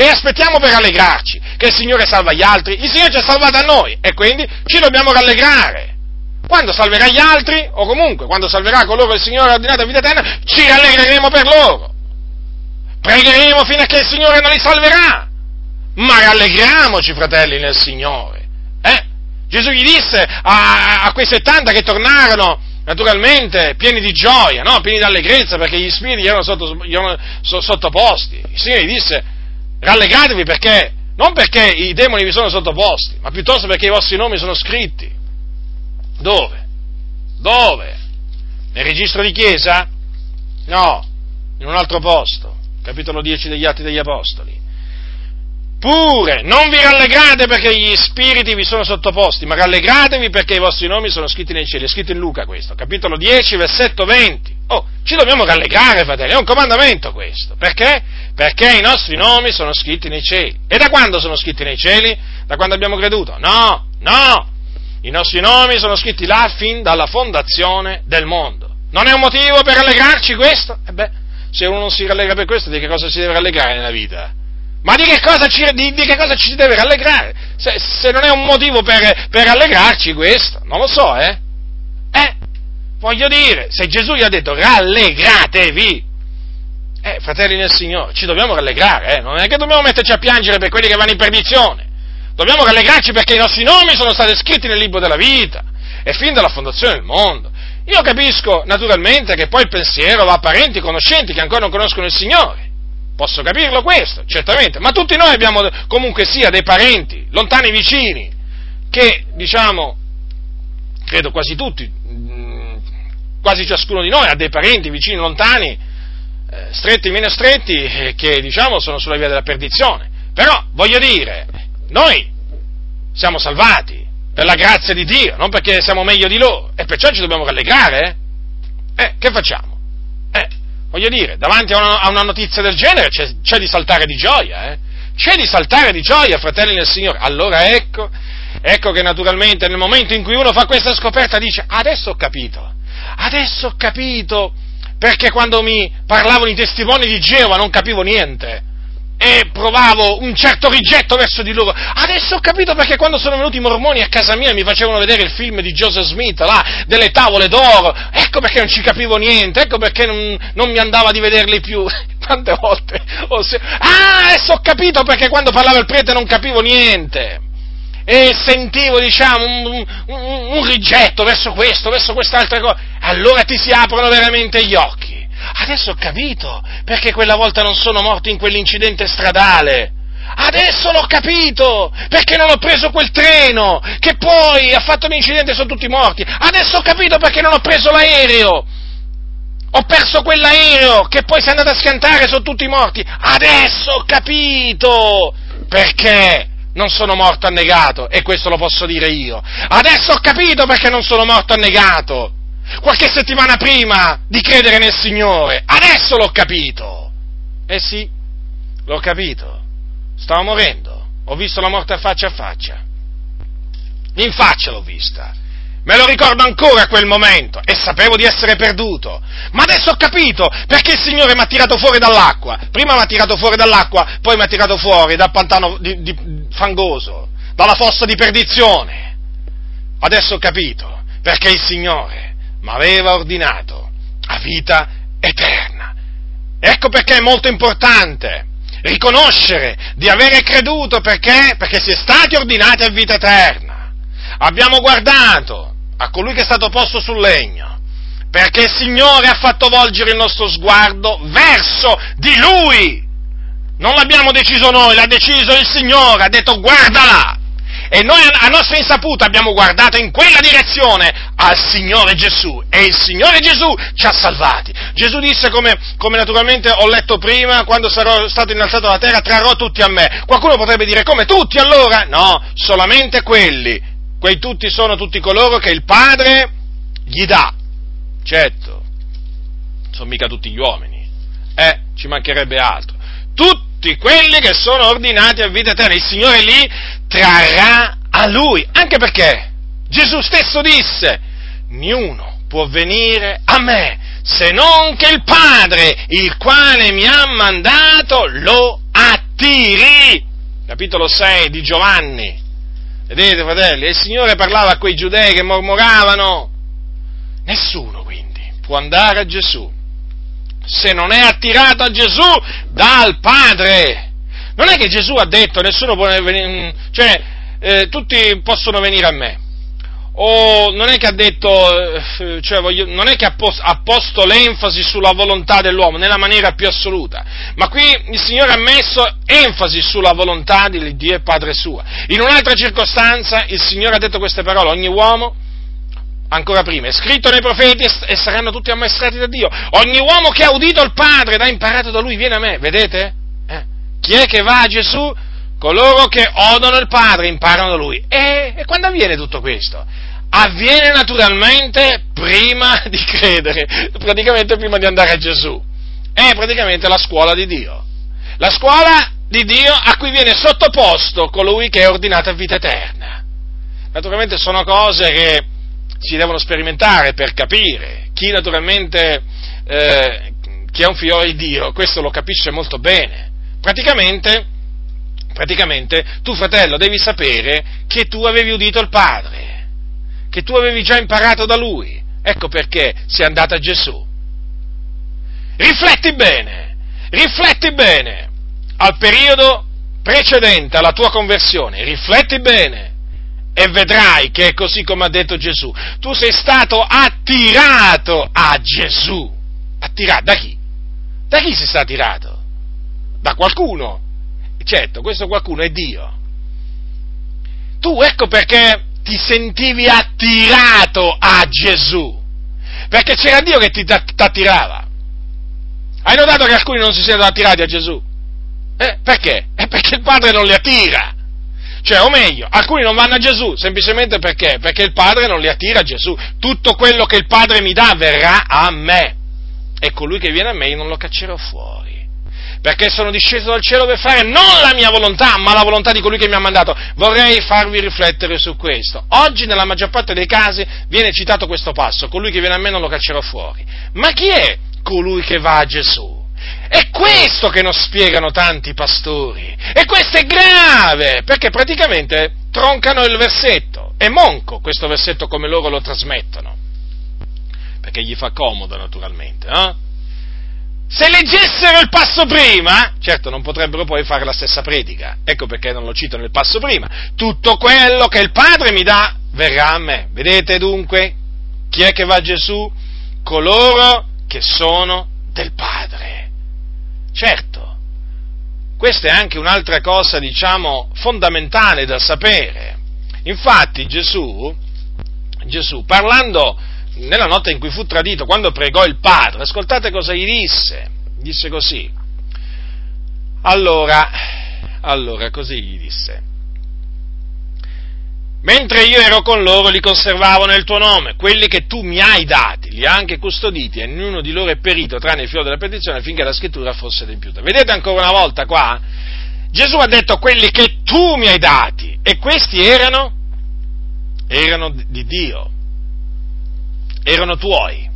Che aspettiamo per rallegrarci? Che il Signore salva gli altri? Il Signore ci ha salvato a noi e quindi ci dobbiamo rallegrare. Quando salverà gli altri, o comunque quando salverà coloro che il Signore ha ordinato a vita eterna, ci rallegreremo per loro. Pregheremo fino a che il Signore non li salverà. Ma rallegriamoci, fratelli, nel Signore. Eh? Gesù gli disse a, a quei 70 che tornarono naturalmente pieni di gioia, no? pieni di allegrezza perché gli spiriti gli erano, sotto, gli erano sottoposti. Il Signore gli disse rallegratevi perché, non perché i demoni vi sono sottoposti, ma piuttosto perché i vostri nomi sono scritti. Dove? Dove? Nel registro di chiesa? No, in un altro posto, capitolo 10 degli Atti degli Apostoli. Pure, non vi rallegrate perché gli spiriti vi sono sottoposti, ma rallegratevi perché i vostri nomi sono scritti nei cieli. È scritto in Luca questo, capitolo 10, versetto 20. Oh, ci dobbiamo rallegrare, fratelli, è un comandamento questo. Perché? Perché i nostri nomi sono scritti nei cieli. E da quando sono scritti nei cieli? Da quando abbiamo creduto? No, no! I nostri nomi sono scritti là fin dalla fondazione del mondo. Non è un motivo per rallegrarci questo? E beh, se uno non si rallegra per questo, di che cosa si deve rallegrare nella vita? Ma di che cosa ci, di, di che cosa ci si deve rallegrare? Se, se, non è un motivo per, per rallegrarci questo, non lo so, eh? Eh, voglio dire, se Gesù gli ha detto rallegratevi, eh, fratelli nel Signore, ci dobbiamo rallegrare, eh? Non è che dobbiamo metterci a piangere per quelli che vanno in perdizione. Dobbiamo rallegrarci perché i nostri nomi sono stati scritti nel libro della vita e fin dalla fondazione del mondo. Io capisco naturalmente che poi il pensiero va a parenti, conoscenti che ancora non conoscono il Signore. Posso capirlo questo, certamente, ma tutti noi abbiamo comunque sia dei parenti, lontani vicini, che diciamo, credo quasi tutti, mm, quasi ciascuno di noi ha dei parenti vicini, lontani, eh, stretti, meno stretti, eh, che diciamo sono sulla via della perdizione. Però, voglio dire, noi siamo salvati per la grazia di Dio, non perché siamo meglio di loro, e perciò ci dobbiamo rallegrare. Eh, eh che facciamo? Voglio dire, davanti a una, a una notizia del genere c'è, c'è, di saltare di gioia, eh? C'è di saltare di gioia, fratelli del Signore. Allora ecco, ecco che naturalmente nel momento in cui uno fa questa scoperta dice, adesso ho capito, adesso ho capito, perché quando mi parlavano i testimoni di Geova non capivo niente e provavo un certo rigetto verso di loro. Adesso ho capito perché quando sono venuti i mormoni a casa mia mi facevano vedere il film di Joseph Smith, là, delle tavole d'oro. Ecco perché non ci capivo niente, ecco perché non, non mi andava di vederli più. Tante volte. Se... Ah, adesso ho capito perché quando parlava il prete non capivo niente. E sentivo, diciamo, un, un, un rigetto verso questo, verso quest'altra cosa. Allora ti si aprono veramente gli occhi Adesso ho capito perché quella volta non sono morto in quell'incidente stradale. Adesso l'ho capito perché non ho preso quel treno che poi ha fatto l'incidente e sono tutti morti. Adesso ho capito perché non ho preso l'aereo. Ho perso quell'aereo che poi si è andato a schiantare e sono tutti morti. Adesso ho capito perché non sono morto annegato e questo lo posso dire io. Adesso ho capito perché non sono morto annegato qualche settimana prima di credere nel Signore. Adesso l'ho capito. Eh sì, l'ho capito. Stavo morendo. Ho visto la morte faccia a faccia. In faccia l'ho vista. Me lo ricordo ancora quel momento e sapevo di essere perduto. Ma adesso ho capito perché il Signore mi ha tirato fuori dall'acqua. Prima mi ha tirato fuori dall'acqua, poi mi ha tirato fuori dal pantano di, di, fangoso, dalla fossa di perdizione. Adesso ho capito perché il Signore ma aveva ordinato a vita eterna. Ecco perché è molto importante riconoscere di avere creduto perché? Perché si è stati ordinati a vita eterna. Abbiamo guardato a colui che è stato posto sul legno, perché il Signore ha fatto volgere il nostro sguardo verso di Lui. Non l'abbiamo deciso noi, l'ha deciso il Signore, ha detto guardala, e noi a nostra insaputa abbiamo guardato in quella direzione al Signore Gesù e il Signore Gesù ci ha salvati. Gesù disse come, come naturalmente ho letto prima, quando sarò stato innalzato dalla terra trarrò tutti a me. Qualcuno potrebbe dire come tutti allora? No, solamente quelli. Quei tutti sono tutti coloro che il Padre gli dà. Certo, sono mica tutti gli uomini. Eh, ci mancherebbe altro. Tutti quelli che sono ordinati a vita eterna. Il Signore lì trarrà a lui, anche perché Gesù stesso disse, niuno può venire a me se non che il Padre, il quale mi ha mandato, lo attiri. Capitolo 6 di Giovanni. Vedete, fratelli, il Signore parlava a quei giudei che mormoravano. Nessuno quindi può andare a Gesù se non è attirato a Gesù dal Padre. Non è che Gesù ha detto nessuno può venire, cioè eh, tutti possono venire a me. O non è che ha detto, eh, cioè voglio, non è che ha, posto, ha posto l'enfasi sulla volontà dell'uomo nella maniera più assoluta, ma qui il Signore ha messo enfasi sulla volontà di Dio e Padre suo. In un'altra circostanza il Signore ha detto queste parole, ogni uomo ancora prima, è scritto nei profeti e saranno tutti ammaestrati da Dio. Ogni uomo che ha udito il Padre ed ha imparato da Lui viene a me, vedete? Chi è che va a Gesù? Coloro che odono il Padre imparano da Lui. E, e quando avviene tutto questo? Avviene naturalmente prima di credere, praticamente prima di andare a Gesù. È praticamente la scuola di Dio. La scuola di Dio a cui viene sottoposto colui che è ordinato a vita eterna. Naturalmente sono cose che si devono sperimentare per capire. Chi naturalmente eh, chi è un figlio di Dio, questo lo capisce molto bene. Praticamente, praticamente, tu fratello devi sapere che tu avevi udito il Padre, che tu avevi già imparato da Lui. Ecco perché sei andato a Gesù. Rifletti bene, rifletti bene al periodo precedente alla tua conversione, rifletti bene e vedrai che è così come ha detto Gesù. Tu sei stato attirato a Gesù. Attirato da chi? Da chi sei stato attirato? Da qualcuno. Certo, questo qualcuno è Dio. Tu ecco perché ti sentivi attirato a Gesù. Perché c'era Dio che ti attirava. Hai notato che alcuni non si sentono attirati a Gesù? Eh, perché? È perché il Padre non li attira. Cioè, o meglio, alcuni non vanno a Gesù semplicemente perché? Perché il Padre non li attira a Gesù. Tutto quello che il Padre mi dà verrà a me. E colui che viene a me io non lo caccerò fuori. Perché sono disceso dal cielo per fare non la mia volontà, ma la volontà di colui che mi ha mandato. Vorrei farvi riflettere su questo. Oggi, nella maggior parte dei casi, viene citato questo passo: colui che viene a me non lo caccerò fuori. Ma chi è colui che va a Gesù? È questo che non spiegano tanti pastori. E questo è grave, perché praticamente troncano il versetto. È monco questo versetto come loro lo trasmettono. Perché gli fa comodo, naturalmente. Eh? Se leggessero il passo prima, certo non potrebbero poi fare la stessa predica. Ecco perché non lo cito nel passo prima. Tutto quello che il Padre mi dà verrà a me. Vedete dunque chi è che va a Gesù? Coloro che sono del Padre. Certo, questa è anche un'altra cosa, diciamo, fondamentale da sapere. Infatti Gesù, Gesù, parlando nella notte in cui fu tradito, quando pregò il Padre, ascoltate cosa gli disse. Disse così. Allora, allora, così gli disse. Mentre io ero con loro li conservavo nel tuo nome, quelli che tu mi hai dati, li ha anche custoditi e nessuno di loro è perito tranne il figlio della perdizione affinché la scrittura fosse adempiuta. Vedete ancora una volta qua? Gesù ha detto quelli che tu mi hai dati e questi erano, erano di Dio, erano tuoi,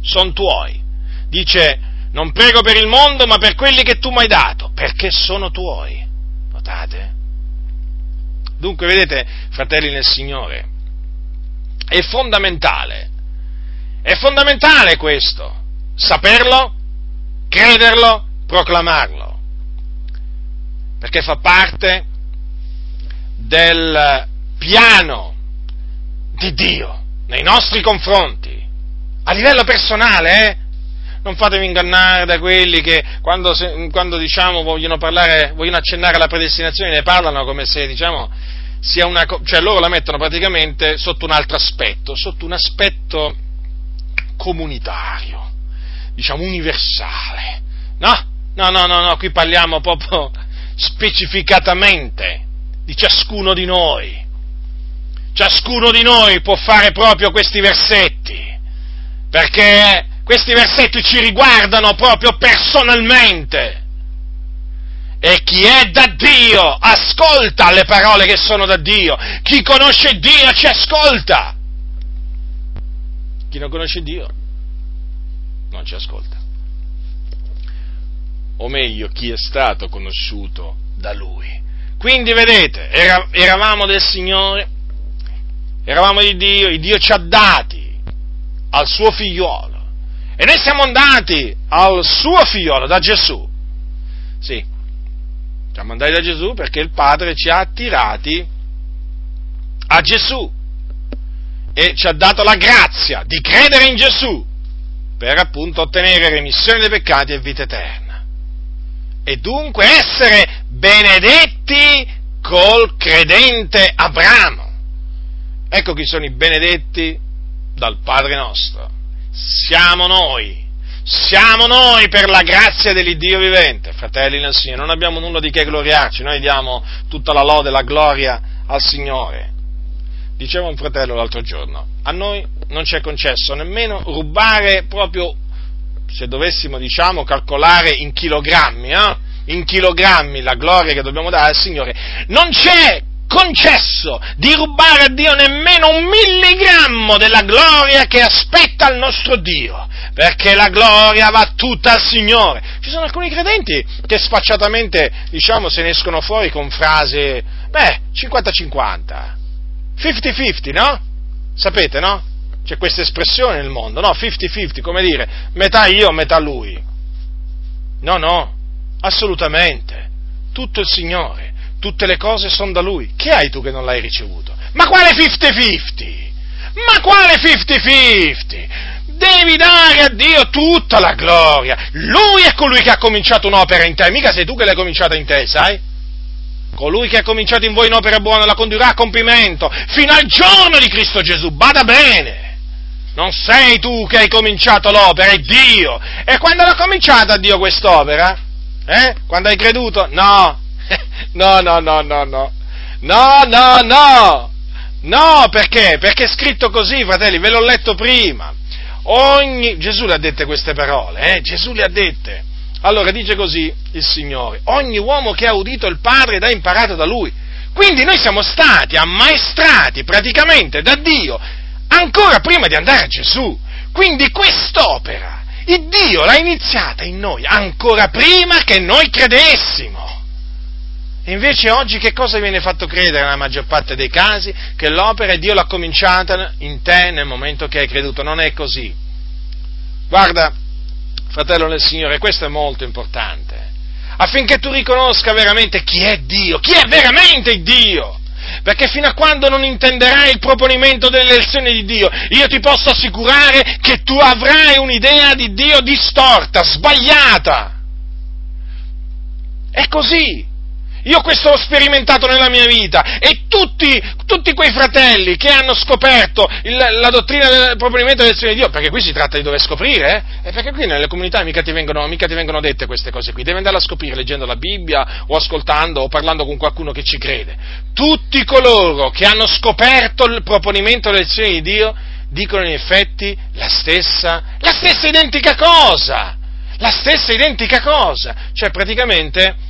sono tuoi. Dice non prego per il mondo ma per quelli che tu mi hai dato, perché sono tuoi. Notate? Dunque, vedete, fratelli nel Signore, è fondamentale, è fondamentale questo, saperlo, crederlo, proclamarlo, perché fa parte del piano di Dio nei nostri confronti, a livello personale, eh? non fatevi ingannare da quelli che quando, quando diciamo, vogliono, parlare, vogliono accennare alla predestinazione ne parlano come se diciamo, sia una, cioè loro la mettono praticamente sotto un altro aspetto, sotto un aspetto comunitario, diciamo universale. No, no, no, no, no qui parliamo proprio specificatamente di ciascuno di noi. Ciascuno di noi può fare proprio questi versetti, perché questi versetti ci riguardano proprio personalmente. E chi è da Dio ascolta le parole che sono da Dio. Chi conosce Dio ci ascolta. Chi non conosce Dio non ci ascolta. O meglio, chi è stato conosciuto da Lui. Quindi vedete, eravamo del Signore, eravamo di Dio, il Dio ci ha dati al suo figliuolo e noi siamo andati al suo figliolo, da Gesù. Sì, siamo andati da Gesù perché il Padre ci ha attirati a Gesù e ci ha dato la grazia di credere in Gesù per appunto ottenere remissione dei peccati e vita eterna. E dunque essere benedetti col credente Abramo. Ecco chi sono i benedetti dal Padre nostro. Siamo noi, siamo noi per la grazia dell'Iddio vivente, fratelli nel Signore, non abbiamo nulla di che gloriarci, noi diamo tutta la lode e la gloria al Signore. Diceva un fratello l'altro giorno, a noi non ci è concesso nemmeno rubare proprio, se dovessimo diciamo calcolare in chilogrammi, eh? in chilogrammi la gloria che dobbiamo dare al Signore, non c'è concesso di rubare a Dio nemmeno un milligrammo della gloria che aspetta il nostro Dio, perché la gloria va tutta al Signore. Ci sono alcuni credenti che sfacciatamente, diciamo, se ne escono fuori con frasi, beh, 50-50, 50-50, no? Sapete, no? C'è questa espressione nel mondo, no? 50-50, come dire, metà io, metà lui. No, no, assolutamente. Tutto il Signore, tutte le cose sono da Lui. Che hai tu che non l'hai ricevuto? Ma quale 50-50? Ma quale 50-50? Devi dare a Dio tutta la gloria. Lui è colui che ha cominciato un'opera in te, mica sei tu che l'hai cominciata in te, sai? Colui che ha cominciato in voi un'opera buona la condurrà a compimento fino al giorno di Cristo Gesù. Bada bene! Non sei tu che hai cominciato l'opera, è Dio. E quando l'ha cominciata Dio quest'opera? Eh? Quando hai creduto? No. No, no, no, no, no. No, no, no. No, perché? Perché è scritto così, fratelli, ve l'ho letto prima. Ogni... Gesù le ha dette queste parole, eh? Gesù le ha dette. Allora dice così il Signore, ogni uomo che ha udito il Padre ed ha imparato da Lui. Quindi noi siamo stati ammaestrati praticamente da Dio ancora prima di andare a Gesù. Quindi quest'opera, il Dio l'ha iniziata in noi ancora prima che noi credessimo. Invece oggi che cosa viene fatto credere nella maggior parte dei casi? Che l'opera Dio l'ha cominciata in te nel momento che hai creduto. Non è così. Guarda, fratello del Signore, questo è molto importante, affinché tu riconosca veramente chi è Dio, chi è veramente Dio. Perché fino a quando non intenderai il proponimento delle lezioni di Dio, io ti posso assicurare che tu avrai un'idea di Dio distorta, sbagliata. È così. Io questo l'ho sperimentato nella mia vita e tutti, tutti quei fratelli che hanno scoperto il, la dottrina del proponimento dell'elezione di Dio, perché qui si tratta di dover scoprire, eh? perché qui nelle comunità mica ti, vengono, mica ti vengono dette queste cose qui, devi andare a scoprire leggendo la Bibbia o ascoltando o parlando con qualcuno che ci crede. Tutti coloro che hanno scoperto il proponimento dell'elezione di Dio dicono in effetti la stessa, la stessa identica cosa, la stessa identica cosa, cioè praticamente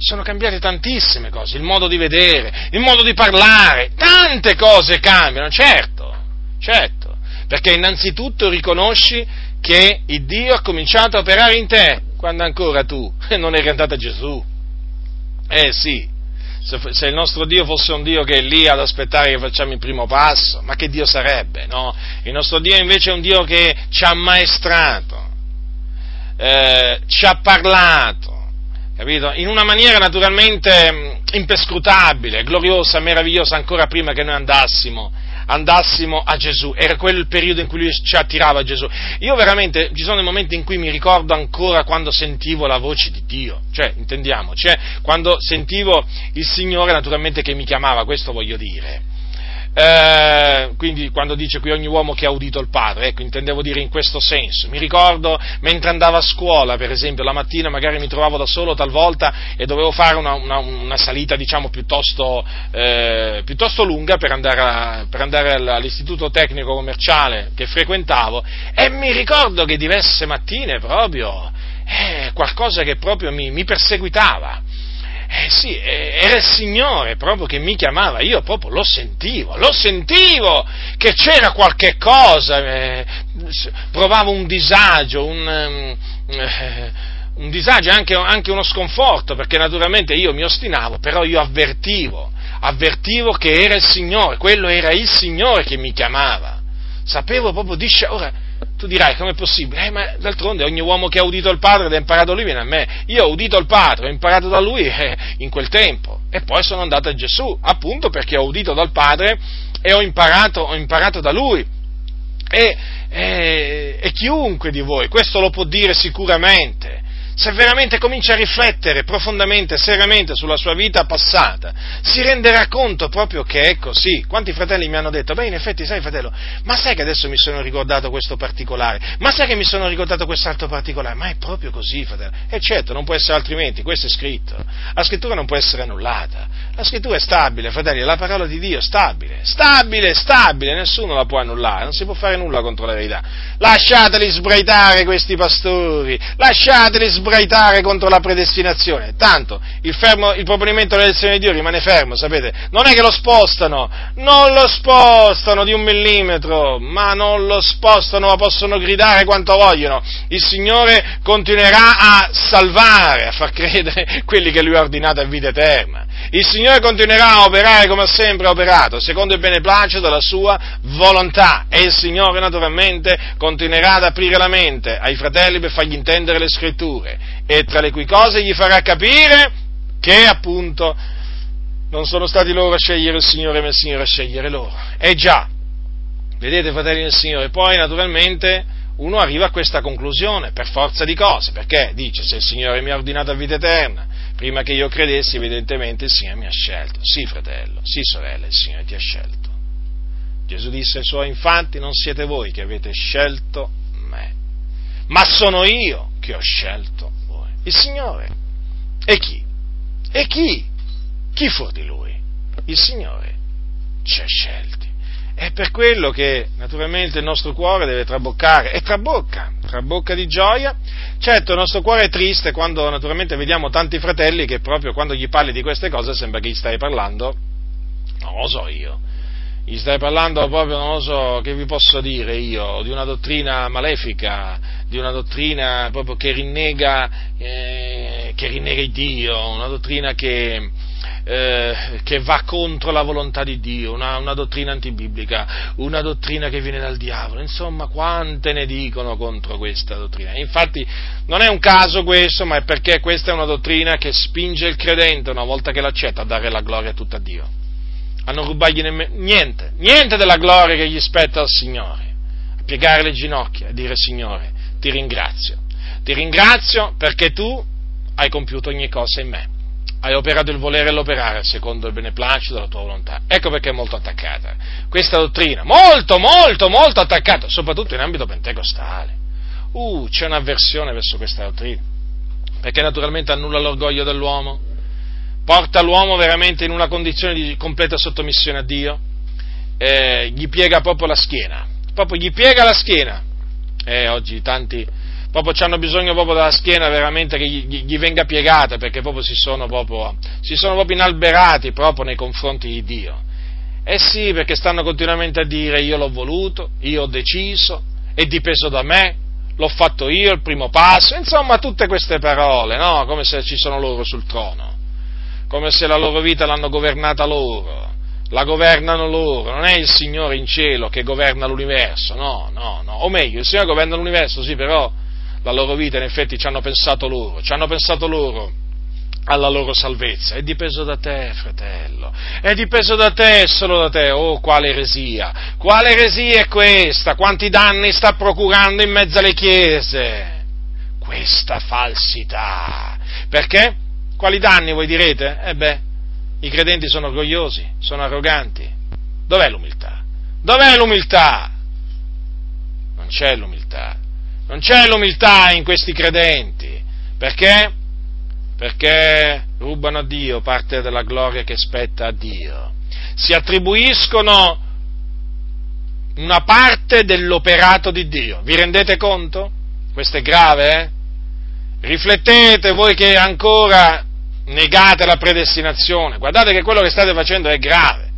sono cambiate tantissime cose, il modo di vedere, il modo di parlare, tante cose cambiano, certo, certo, perché innanzitutto riconosci che il Dio ha cominciato a operare in te quando ancora tu non eri andato a Gesù. Eh sì, se, il nostro Dio fosse un Dio che è lì ad aspettare che facciamo il primo passo, ma che Dio sarebbe, no? Il nostro Dio invece è un Dio che ci ha maestrato, eh, ci ha parlato, capito? In una maniera naturalmente mm, impescrutabile, gloriosa, meravigliosa, ancora prima che noi andassimo, andassimo a Gesù. Era quel periodo in cui lui ci attirava a Gesù. Io veramente, ci sono dei momenti in cui mi ricordo ancora quando sentivo la voce di Dio, cioè, intendiamo, cioè, quando sentivo il Signore naturalmente che mi chiamava, questo voglio dire eh, quindi quando dice qui ogni uomo che ha udito il Padre, ecco, intendevo dire in questo senso. Mi ricordo mentre andavo a scuola, per esempio, la mattina magari mi trovavo da solo talvolta e dovevo fare una, una, una salita, diciamo, piuttosto, eh, piuttosto lunga per andare, a, per andare, all'istituto tecnico commerciale che frequentavo e mi ricordo che diverse mattine proprio, eh, qualcosa che proprio mi, mi perseguitava eh sì, era il Signore proprio che mi chiamava, io proprio lo sentivo, lo sentivo che c'era qualche cosa, eh, provavo un disagio, un, eh, un disagio e anche, anche uno sconforto, perché naturalmente io mi ostinavo, però io avvertivo, avvertivo che era il Signore, quello era il Signore che mi chiamava, sapevo proprio di ora tu dirai, com'è possibile? Eh, ma d'altronde ogni uomo che ha udito il Padre ed ha imparato lui viene a me. Io ho udito il Padre, ho imparato da lui eh, in quel tempo. E poi sono andato a Gesù, appunto perché ho udito dal Padre e ho imparato, ho imparato da lui. E, e, e chiunque di voi, questo lo può dire sicuramente, se veramente comincia a riflettere profondamente, seriamente sulla sua vita passata, si renderà conto proprio che è così. Quanti fratelli mi hanno detto, beh in effetti sai fratello, ma sai che adesso mi sono ricordato questo particolare, ma sai che mi sono ricordato quest'altro particolare, ma è proprio così fratello. E certo, non può essere altrimenti, questo è scritto. La scrittura non può essere annullata, la scrittura è stabile, fratelli, la parola di Dio è stabile, stabile, stabile, nessuno la può annullare, non si può fare nulla contro la verità. Lasciateli sbraitare questi pastori, lasciateli sbraitare sbraitare contro la predestinazione. Tanto il, fermo, il proponimento dell'elezione di Dio rimane fermo, sapete? Non è che lo spostano, non lo spostano di un millimetro, ma non lo spostano, ma possono gridare quanto vogliono. Il Signore continuerà a salvare, a far credere quelli che Lui ha ordinato a vita eterna. Il Signore continuerà a operare come ha sempre operato, secondo il beneplacito della sua volontà. E il Signore naturalmente continuerà ad aprire la mente ai fratelli per fargli intendere le scritture e tra le cui cose gli farà capire che appunto non sono stati loro a scegliere il Signore, ma il Signore a scegliere loro. E già, vedete fratelli del Signore, poi naturalmente uno arriva a questa conclusione per forza di cose, perché dice se il Signore mi ha ordinato a vita eterna, prima che io credessi evidentemente il Signore mi ha scelto. Sì fratello, sì sorella, il Signore ti ha scelto. Gesù disse ai suoi infatti non siete voi che avete scelto me, ma sono io che ho scelto voi. Il Signore. E chi? E chi? Chi fu di lui? Il Signore ci ha scelti. È per quello che naturalmente il nostro cuore deve traboccare e trabocca, trabocca di gioia. Certo, il nostro cuore è triste quando naturalmente vediamo tanti fratelli che proprio quando gli parli di queste cose sembra che gli stai parlando, non lo so io, gli stai parlando proprio, non lo so, che vi posso dire io, di una dottrina malefica, di una dottrina proprio che rinnega, eh, che rinnega Dio, una dottrina che, eh, che va contro la volontà di Dio, una, una, dottrina antibiblica, una dottrina che viene dal diavolo, insomma quante ne dicono contro questa dottrina. Infatti non è un caso questo, ma è perché questa è una dottrina che spinge il credente una volta che l'accetta a dare la gloria tutta a Dio. A non rubargli nemmeno, niente, niente della gloria che gli spetta al Signore, a piegare le ginocchia e dire Signore, ti ringrazio, ti ringrazio perché tu hai compiuto ogni cosa in me, hai operato il volere e l'operare secondo il beneplacito della tua volontà. Ecco perché è molto attaccata questa dottrina, molto, molto, molto attaccata, soprattutto in ambito pentecostale. Uh, c'è un'avversione verso questa dottrina, perché naturalmente annulla l'orgoglio dell'uomo, porta l'uomo veramente in una condizione di completa sottomissione a Dio, eh, gli piega proprio la schiena, proprio gli piega la schiena. Eh, oggi tanti proprio hanno bisogno proprio della schiena veramente che gli, gli venga piegata perché proprio si sono proprio, si sono proprio inalberati proprio nei confronti di Dio. Eh sì, perché stanno continuamente a dire io l'ho voluto, io ho deciso, è dipeso da me, l'ho fatto io il primo passo, insomma tutte queste parole, no? Come se ci sono loro sul trono come se la loro vita l'hanno governata loro, la governano loro, non è il Signore in cielo che governa l'universo, no, no, no, o meglio, il Signore governa l'universo, sì, però la loro vita in effetti ci hanno pensato loro, ci hanno pensato loro alla loro salvezza, è dipeso da te, fratello, è dipeso da te, solo da te, oh, quale eresia, quale eresia è questa, quanti danni sta procurando in mezzo alle chiese, questa falsità, perché? Quali danni voi direte? Eh beh, i credenti sono orgogliosi, sono arroganti. Dov'è l'umiltà? Dov'è l'umiltà? Non c'è l'umiltà. Non c'è l'umiltà in questi credenti. Perché? Perché rubano a Dio parte della gloria che spetta a Dio. Si attribuiscono una parte dell'operato di Dio. Vi rendete conto? Questo è grave, eh? Riflettete voi che ancora negate la predestinazione. Guardate che quello che state facendo è grave,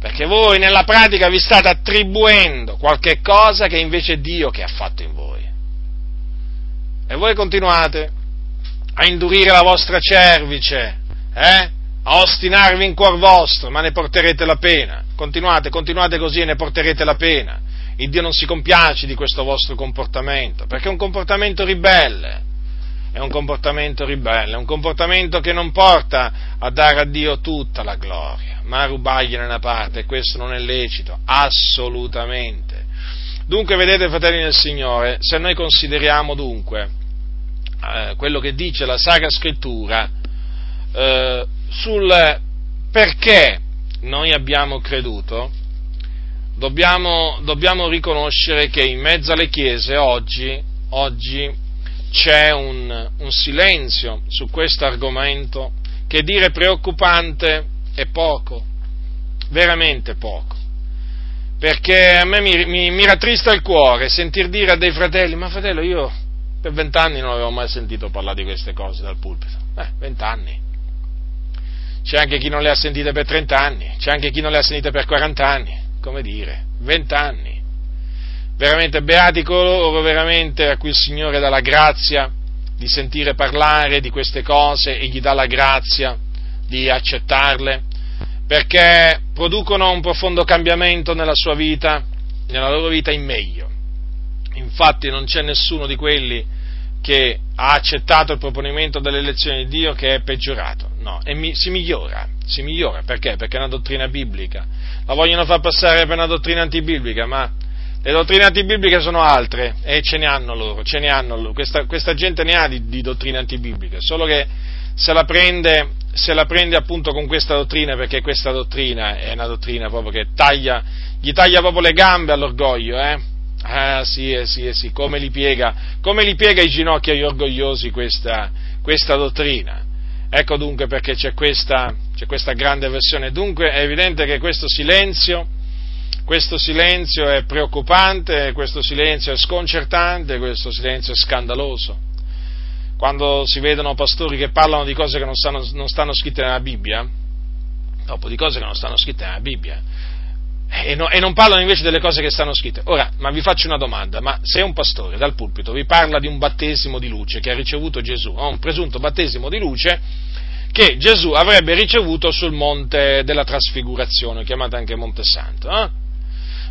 perché voi nella pratica vi state attribuendo qualche cosa che invece è Dio che ha fatto in voi. E voi continuate a indurire la vostra cervice, eh? a ostinarvi in cuor vostro, ma ne porterete la pena. Continuate, continuate così e ne porterete la pena. Il Dio non si compiace di questo vostro comportamento, perché è un comportamento ribelle è un comportamento ribelle, è un comportamento che non porta a dare a Dio tutta la gloria, ma a rubargliene una parte, e questo non è lecito, assolutamente. Dunque, vedete, fratelli del Signore, se noi consideriamo dunque eh, quello che dice la Sacra Scrittura eh, sul perché noi abbiamo creduto, dobbiamo, dobbiamo, riconoscere che in mezzo alle chiese oggi, oggi c'è un, un silenzio su questo argomento che dire preoccupante è poco, veramente poco. Perché a me mi, mi, mi rattrista il cuore sentir dire a dei fratelli, ma fratello io per vent'anni non avevo mai sentito parlare di queste cose dal pulpito. Eh, vent'anni. C'è anche chi non le ha sentite per trent'anni, c'è anche chi non le ha sentite per quarant'anni, come dire, vent'anni. Veramente beati coloro veramente a cui il Signore dà la grazia di sentire parlare di queste cose e gli dà la grazia di accettarle, perché producono un profondo cambiamento nella sua vita, nella loro vita in meglio. Infatti non c'è nessuno di quelli che ha accettato il proponimento dell'elezione di Dio che è peggiorato, no, e mi, si migliora, si migliora, perché? Perché è una dottrina biblica, la vogliono far passare per una dottrina antibiblica, ma le dottrine antibibliche sono altre e ce ne hanno loro, ce ne hanno loro. Questa, questa gente ne ha di, di dottrine antibibliche, solo che se la, prende, se la prende appunto con questa dottrina, perché questa dottrina è una dottrina proprio che taglia, gli taglia proprio le gambe all'orgoglio, eh? Ah sì, eh, sì, eh, sì, come li piega, come li piega i ginocchi agli orgogliosi questa, questa dottrina. Ecco dunque perché c'è questa, c'è questa grande versione. Dunque è evidente che questo silenzio, questo silenzio è preoccupante, questo silenzio è sconcertante, questo silenzio è scandaloso. Quando si vedono pastori che parlano di cose che non stanno, non stanno scritte nella Bibbia, dopo di cose che non stanno scritte nella Bibbia, e, no, e, non parlano invece delle cose che stanno scritte. Ora, ma vi faccio una domanda, ma se un pastore dal pulpito vi parla di un battesimo di luce che ha ricevuto Gesù, o un presunto battesimo di luce che Gesù avrebbe ricevuto sul monte della trasfigurazione, chiamato anche Monte Santo, eh?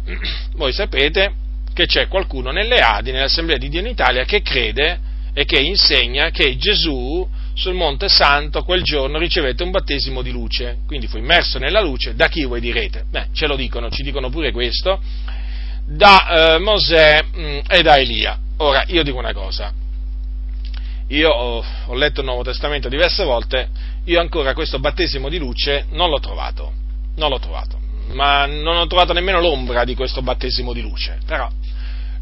voi sapete che c'è qualcuno nelle Adi, nell'Assemblea di Dio in Italia, che crede e che insegna che Gesù sul Monte Santo quel giorno ricevette un battesimo di luce, quindi fu immerso nella luce, da chi voi direte? Beh, ce lo dicono, ci dicono pure questo, da eh, Mosè mh, mm, e da Elia. Ora, io dico una cosa, io ho, ho, letto il Nuovo Testamento diverse volte, io ancora questo battesimo di luce non l'ho trovato, non l'ho trovato, ma non ho trovato nemmeno l'ombra di questo battesimo di luce, però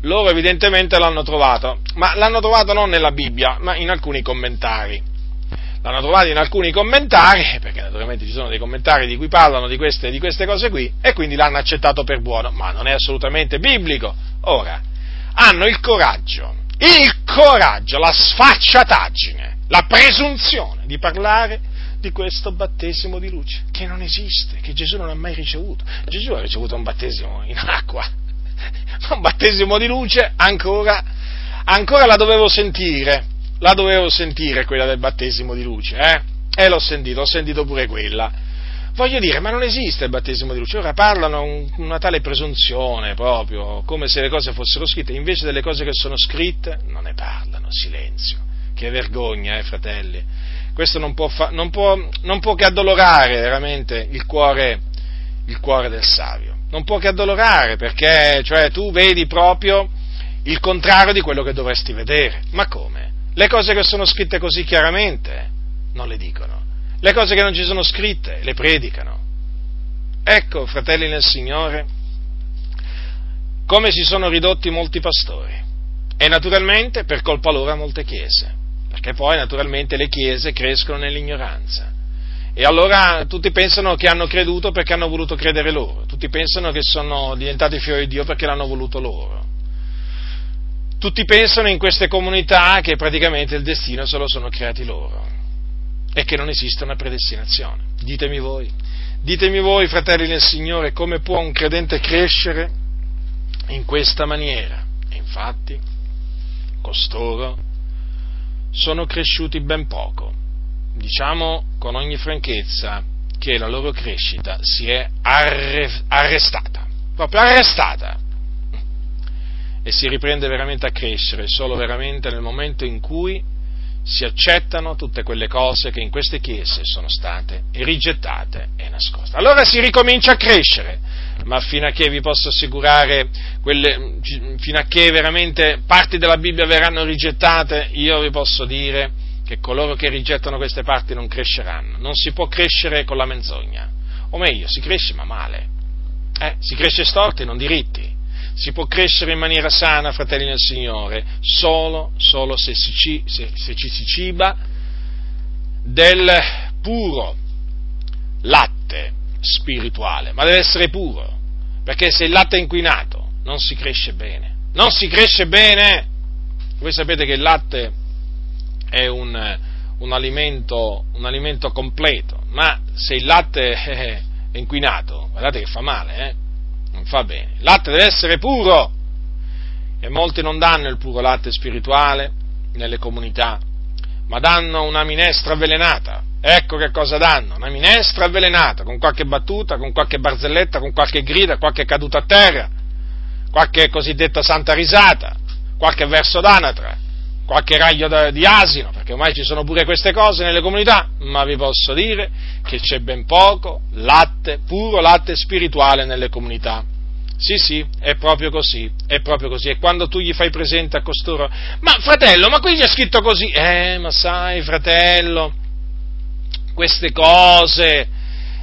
loro evidentemente l'hanno trovato, ma l'hanno trovato non nella Bibbia, ma in alcuni commentari l'hanno trovato in alcuni commentari, perché naturalmente ci sono dei commentari di cui parlano di queste, di queste cose qui, e quindi l'hanno accettato per buono, ma non è assolutamente biblico. Ora, hanno il coraggio, il coraggio, la sfacciataggine, la presunzione di parlare di questo battesimo di luce, che non esiste, che Gesù non ha mai ricevuto. Gesù ha ricevuto un battesimo in acqua, ma un battesimo di luce ancora, ancora la dovevo sentire la dovevo sentire quella del battesimo di luce, eh? E l'ho sentito, ho sentito pure quella. Voglio dire, ma non esiste il battesimo di luce, ora parlano un, una tale presunzione proprio, come se le cose fossero scritte, invece delle cose che sono scritte non ne parlano, silenzio. Che vergogna, eh, fratelli. Questo non può, fa, non può, non può che addolorare veramente il cuore, il cuore del savio. Non può che addolorare perché, cioè, tu vedi proprio il contrario di quello che dovresti vedere. Ma come? Le cose che sono scritte così chiaramente non le dicono. Le cose che non ci sono scritte le predicano. Ecco, fratelli nel Signore, come si sono ridotti molti pastori. E naturalmente per colpa loro molte chiese. Perché poi naturalmente le chiese crescono nell'ignoranza. E allora tutti pensano che hanno creduto perché hanno voluto credere loro, tutti pensano che sono diventati fiori di Dio perché l'hanno voluto loro tutti pensano in queste comunità che praticamente il destino se lo sono creati loro e che non esiste una predestinazione. Ditemi voi, ditemi voi, fratelli nel Signore, come può un credente crescere in questa maniera? E infatti, costoro sono cresciuti ben poco. Diciamo con ogni franchezza che la loro crescita si è arrestata, proprio arrestata e si riprende veramente a crescere solo veramente nel momento in cui si accettano tutte quelle cose che in queste chiese sono state rigettate e nascoste. Allora si ricomincia a crescere, ma fino a che vi posso assicurare, quelle, fino a che veramente parti della Bibbia verranno rigettate, io vi posso dire che coloro che rigettano queste parti non cresceranno. Non si può crescere con la menzogna, o meglio, si cresce ma male. Eh, si cresce storti, non diritti. Si può crescere in maniera sana, fratelli nel Signore, solo, solo se, si, se, se ci si ciba del puro latte spirituale, ma deve essere puro, perché se il latte è inquinato non si cresce bene, non si cresce bene. Voi sapete che il latte è un, un, alimento, un alimento, completo, ma se il latte è inquinato, guardate che fa male, eh? non fa bene. Il latte deve essere puro e molti non danno il puro latte spirituale nelle comunità, ma danno una minestra avvelenata. Ecco che cosa danno, una minestra avvelenata, con qualche battuta, con qualche barzelletta, con qualche grida, qualche caduta a terra, qualche cosiddetta santa risata, qualche verso d'anatra, qualche raglio di asino, perché ormai ci sono pure queste cose nelle comunità, ma vi posso dire che c'è ben poco latte, puro latte spirituale nelle comunità. Sì, sì, è proprio così, è proprio così. E quando tu gli fai presente a costoro, ma fratello, ma qui c'è scritto così, eh, ma sai, fratello, queste cose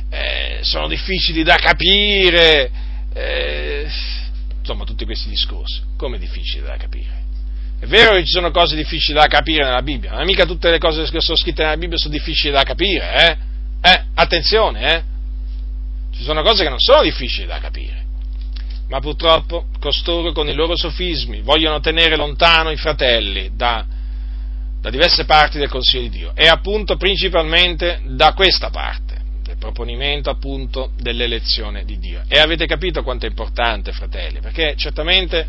eh, sono difficili da capire, eh, insomma, tutti questi discorsi, come difficili da capire? È vero che ci sono cose difficili da capire nella Bibbia, ma mica tutte le cose che sono scritte nella Bibbia sono difficili da capire, eh? Eh, attenzione, eh? Ci sono cose che non sono difficili da capire, ma purtroppo costoro con i loro sofismi vogliono tenere lontano i fratelli da, da diverse parti del Consiglio di Dio e appunto principalmente da questa parte, del proponimento appunto dell'elezione di Dio. E avete capito quanto è importante, fratelli, perché certamente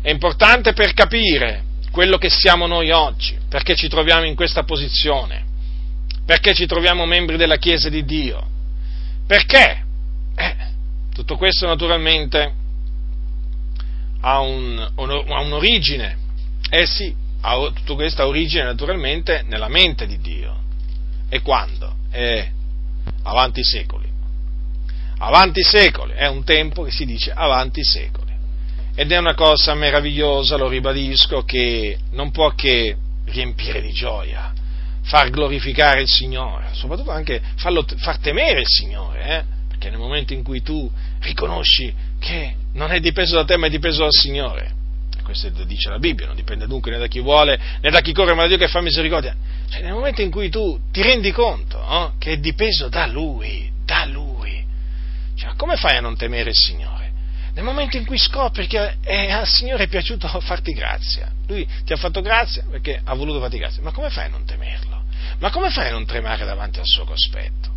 è importante per capire quello che siamo noi oggi, perché ci troviamo in questa posizione, perché ci troviamo membri della Chiesa di Dio. Perché? Eh, tutto questo naturalmente ha, un, ha un'origine, eh sì, ha, tutto questo ha origine naturalmente nella mente di Dio. E quando? Eh, avanti i secoli. Avanti i secoli, è un tempo che si dice avanti i secoli. Ed è una cosa meravigliosa, lo ribadisco, che non può che riempire di gioia, far glorificare il Signore, soprattutto anche farlo, far temere il Signore, eh? perché nel momento in cui tu riconosci che non è dipeso da te ma è dipeso dal Signore, questo dice la Bibbia, non dipende dunque né da chi vuole né da chi corre, ma da Dio che fa misericordia, cioè nel momento in cui tu ti rendi conto oh, che è dipeso da Lui, da Lui, cioè, come fai a non temere il Signore? Nel momento in cui scopri che è, al Signore è piaciuto farti grazia, Lui ti ha fatto grazia perché ha voluto farti grazia, ma come fai a non temerlo? Ma come fai a non tremare davanti al suo cospetto?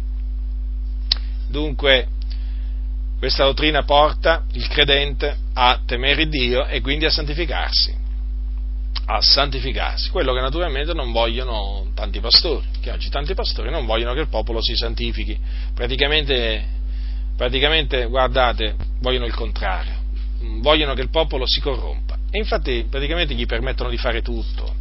Dunque, questa dottrina porta il credente a temere Dio e quindi a santificarsi, a santificarsi, quello che naturalmente non vogliono tanti pastori, che oggi tanti pastori non vogliono che il popolo si santifichi, praticamente praticamente, guardate, vogliono il contrario, vogliono che il popolo si corrompa e infatti praticamente gli permettono di fare tutto.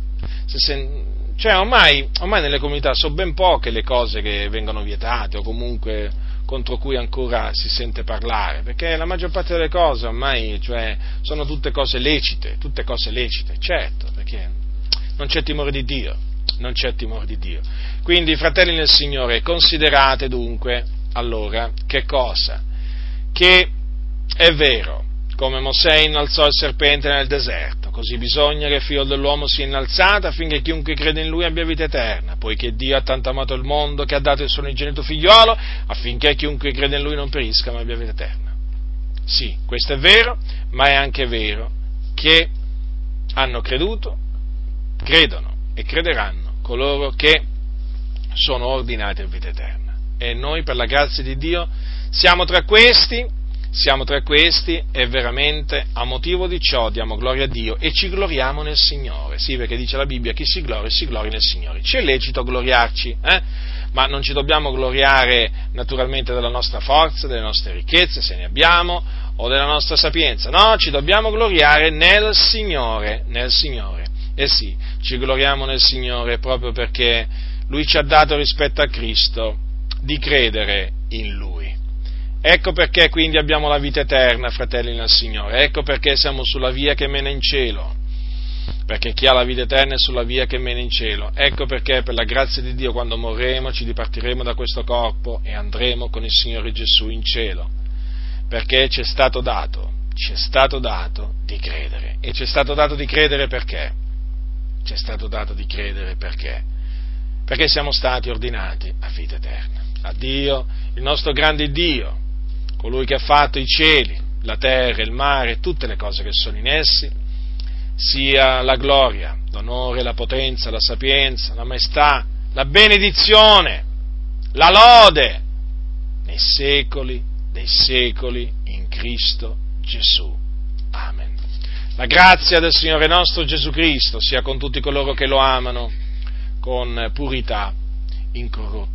Se, se, cioè ormai, ormai, nelle comunità sono ben poche le cose che vengono vietate o comunque contro cui ancora si sente parlare, perché la maggior parte delle cose ormai cioè, sono tutte cose lecite, tutte cose lecite, certo, perché non c'è timore di Dio, non c'è timore di Dio. Quindi, fratelli nel Signore, considerate dunque allora, che cosa? Che è vero, come Mosè innalzò il serpente nel deserto, così bisogna che il figlio dell'uomo sia innalzato affinché chiunque crede in lui abbia vita eterna, poiché Dio ha tanto amato il mondo che ha dato il suo unigenito figliolo affinché chiunque crede in lui non perisca ma abbia vita eterna. Sì, questo è vero, ma è anche vero che hanno creduto, credono e crederanno coloro che sono ordinati a vita eterna e noi per la grazia di Dio siamo tra questi, siamo tra questi e veramente a motivo di ciò diamo gloria a Dio e ci gloriamo nel Signore. Sì, perché dice la Bibbia, chi si gloria, si gloria nel Signore. Ci è lecito gloriarci, eh? ma non ci dobbiamo gloriare naturalmente della nostra forza, delle nostre ricchezze, se ne abbiamo, o della nostra sapienza. No, ci dobbiamo gloriare nel Signore, nel Signore. E sì, ci gloriamo nel Signore proprio perché Lui ci ha dato rispetto a Cristo di credere in Lui. Ecco perché quindi abbiamo la vita eterna, fratelli nel Signore, ecco perché siamo sulla via che mena in cielo, perché chi ha la vita eterna è sulla via che mena in cielo, ecco perché per la grazia di Dio quando morremo ci dipartiremo da questo corpo e andremo con il Signore Gesù in cielo, perché ci è stato dato, ci è stato dato di credere, e ci è stato dato di credere perché? Ci è stato dato di credere perché? Perché siamo stati ordinati a vita eterna, a Dio, il nostro grande Dio, colui che ha fatto i cieli, la terra, il mare e tutte le cose che sono in essi, sia la gloria, l'onore, la potenza, la sapienza, la maestà, la benedizione, la lode nei secoli dei secoli in Cristo Gesù. Amen. La grazia del Signore nostro Gesù Cristo sia con tutti coloro che lo amano con purità incorrotta.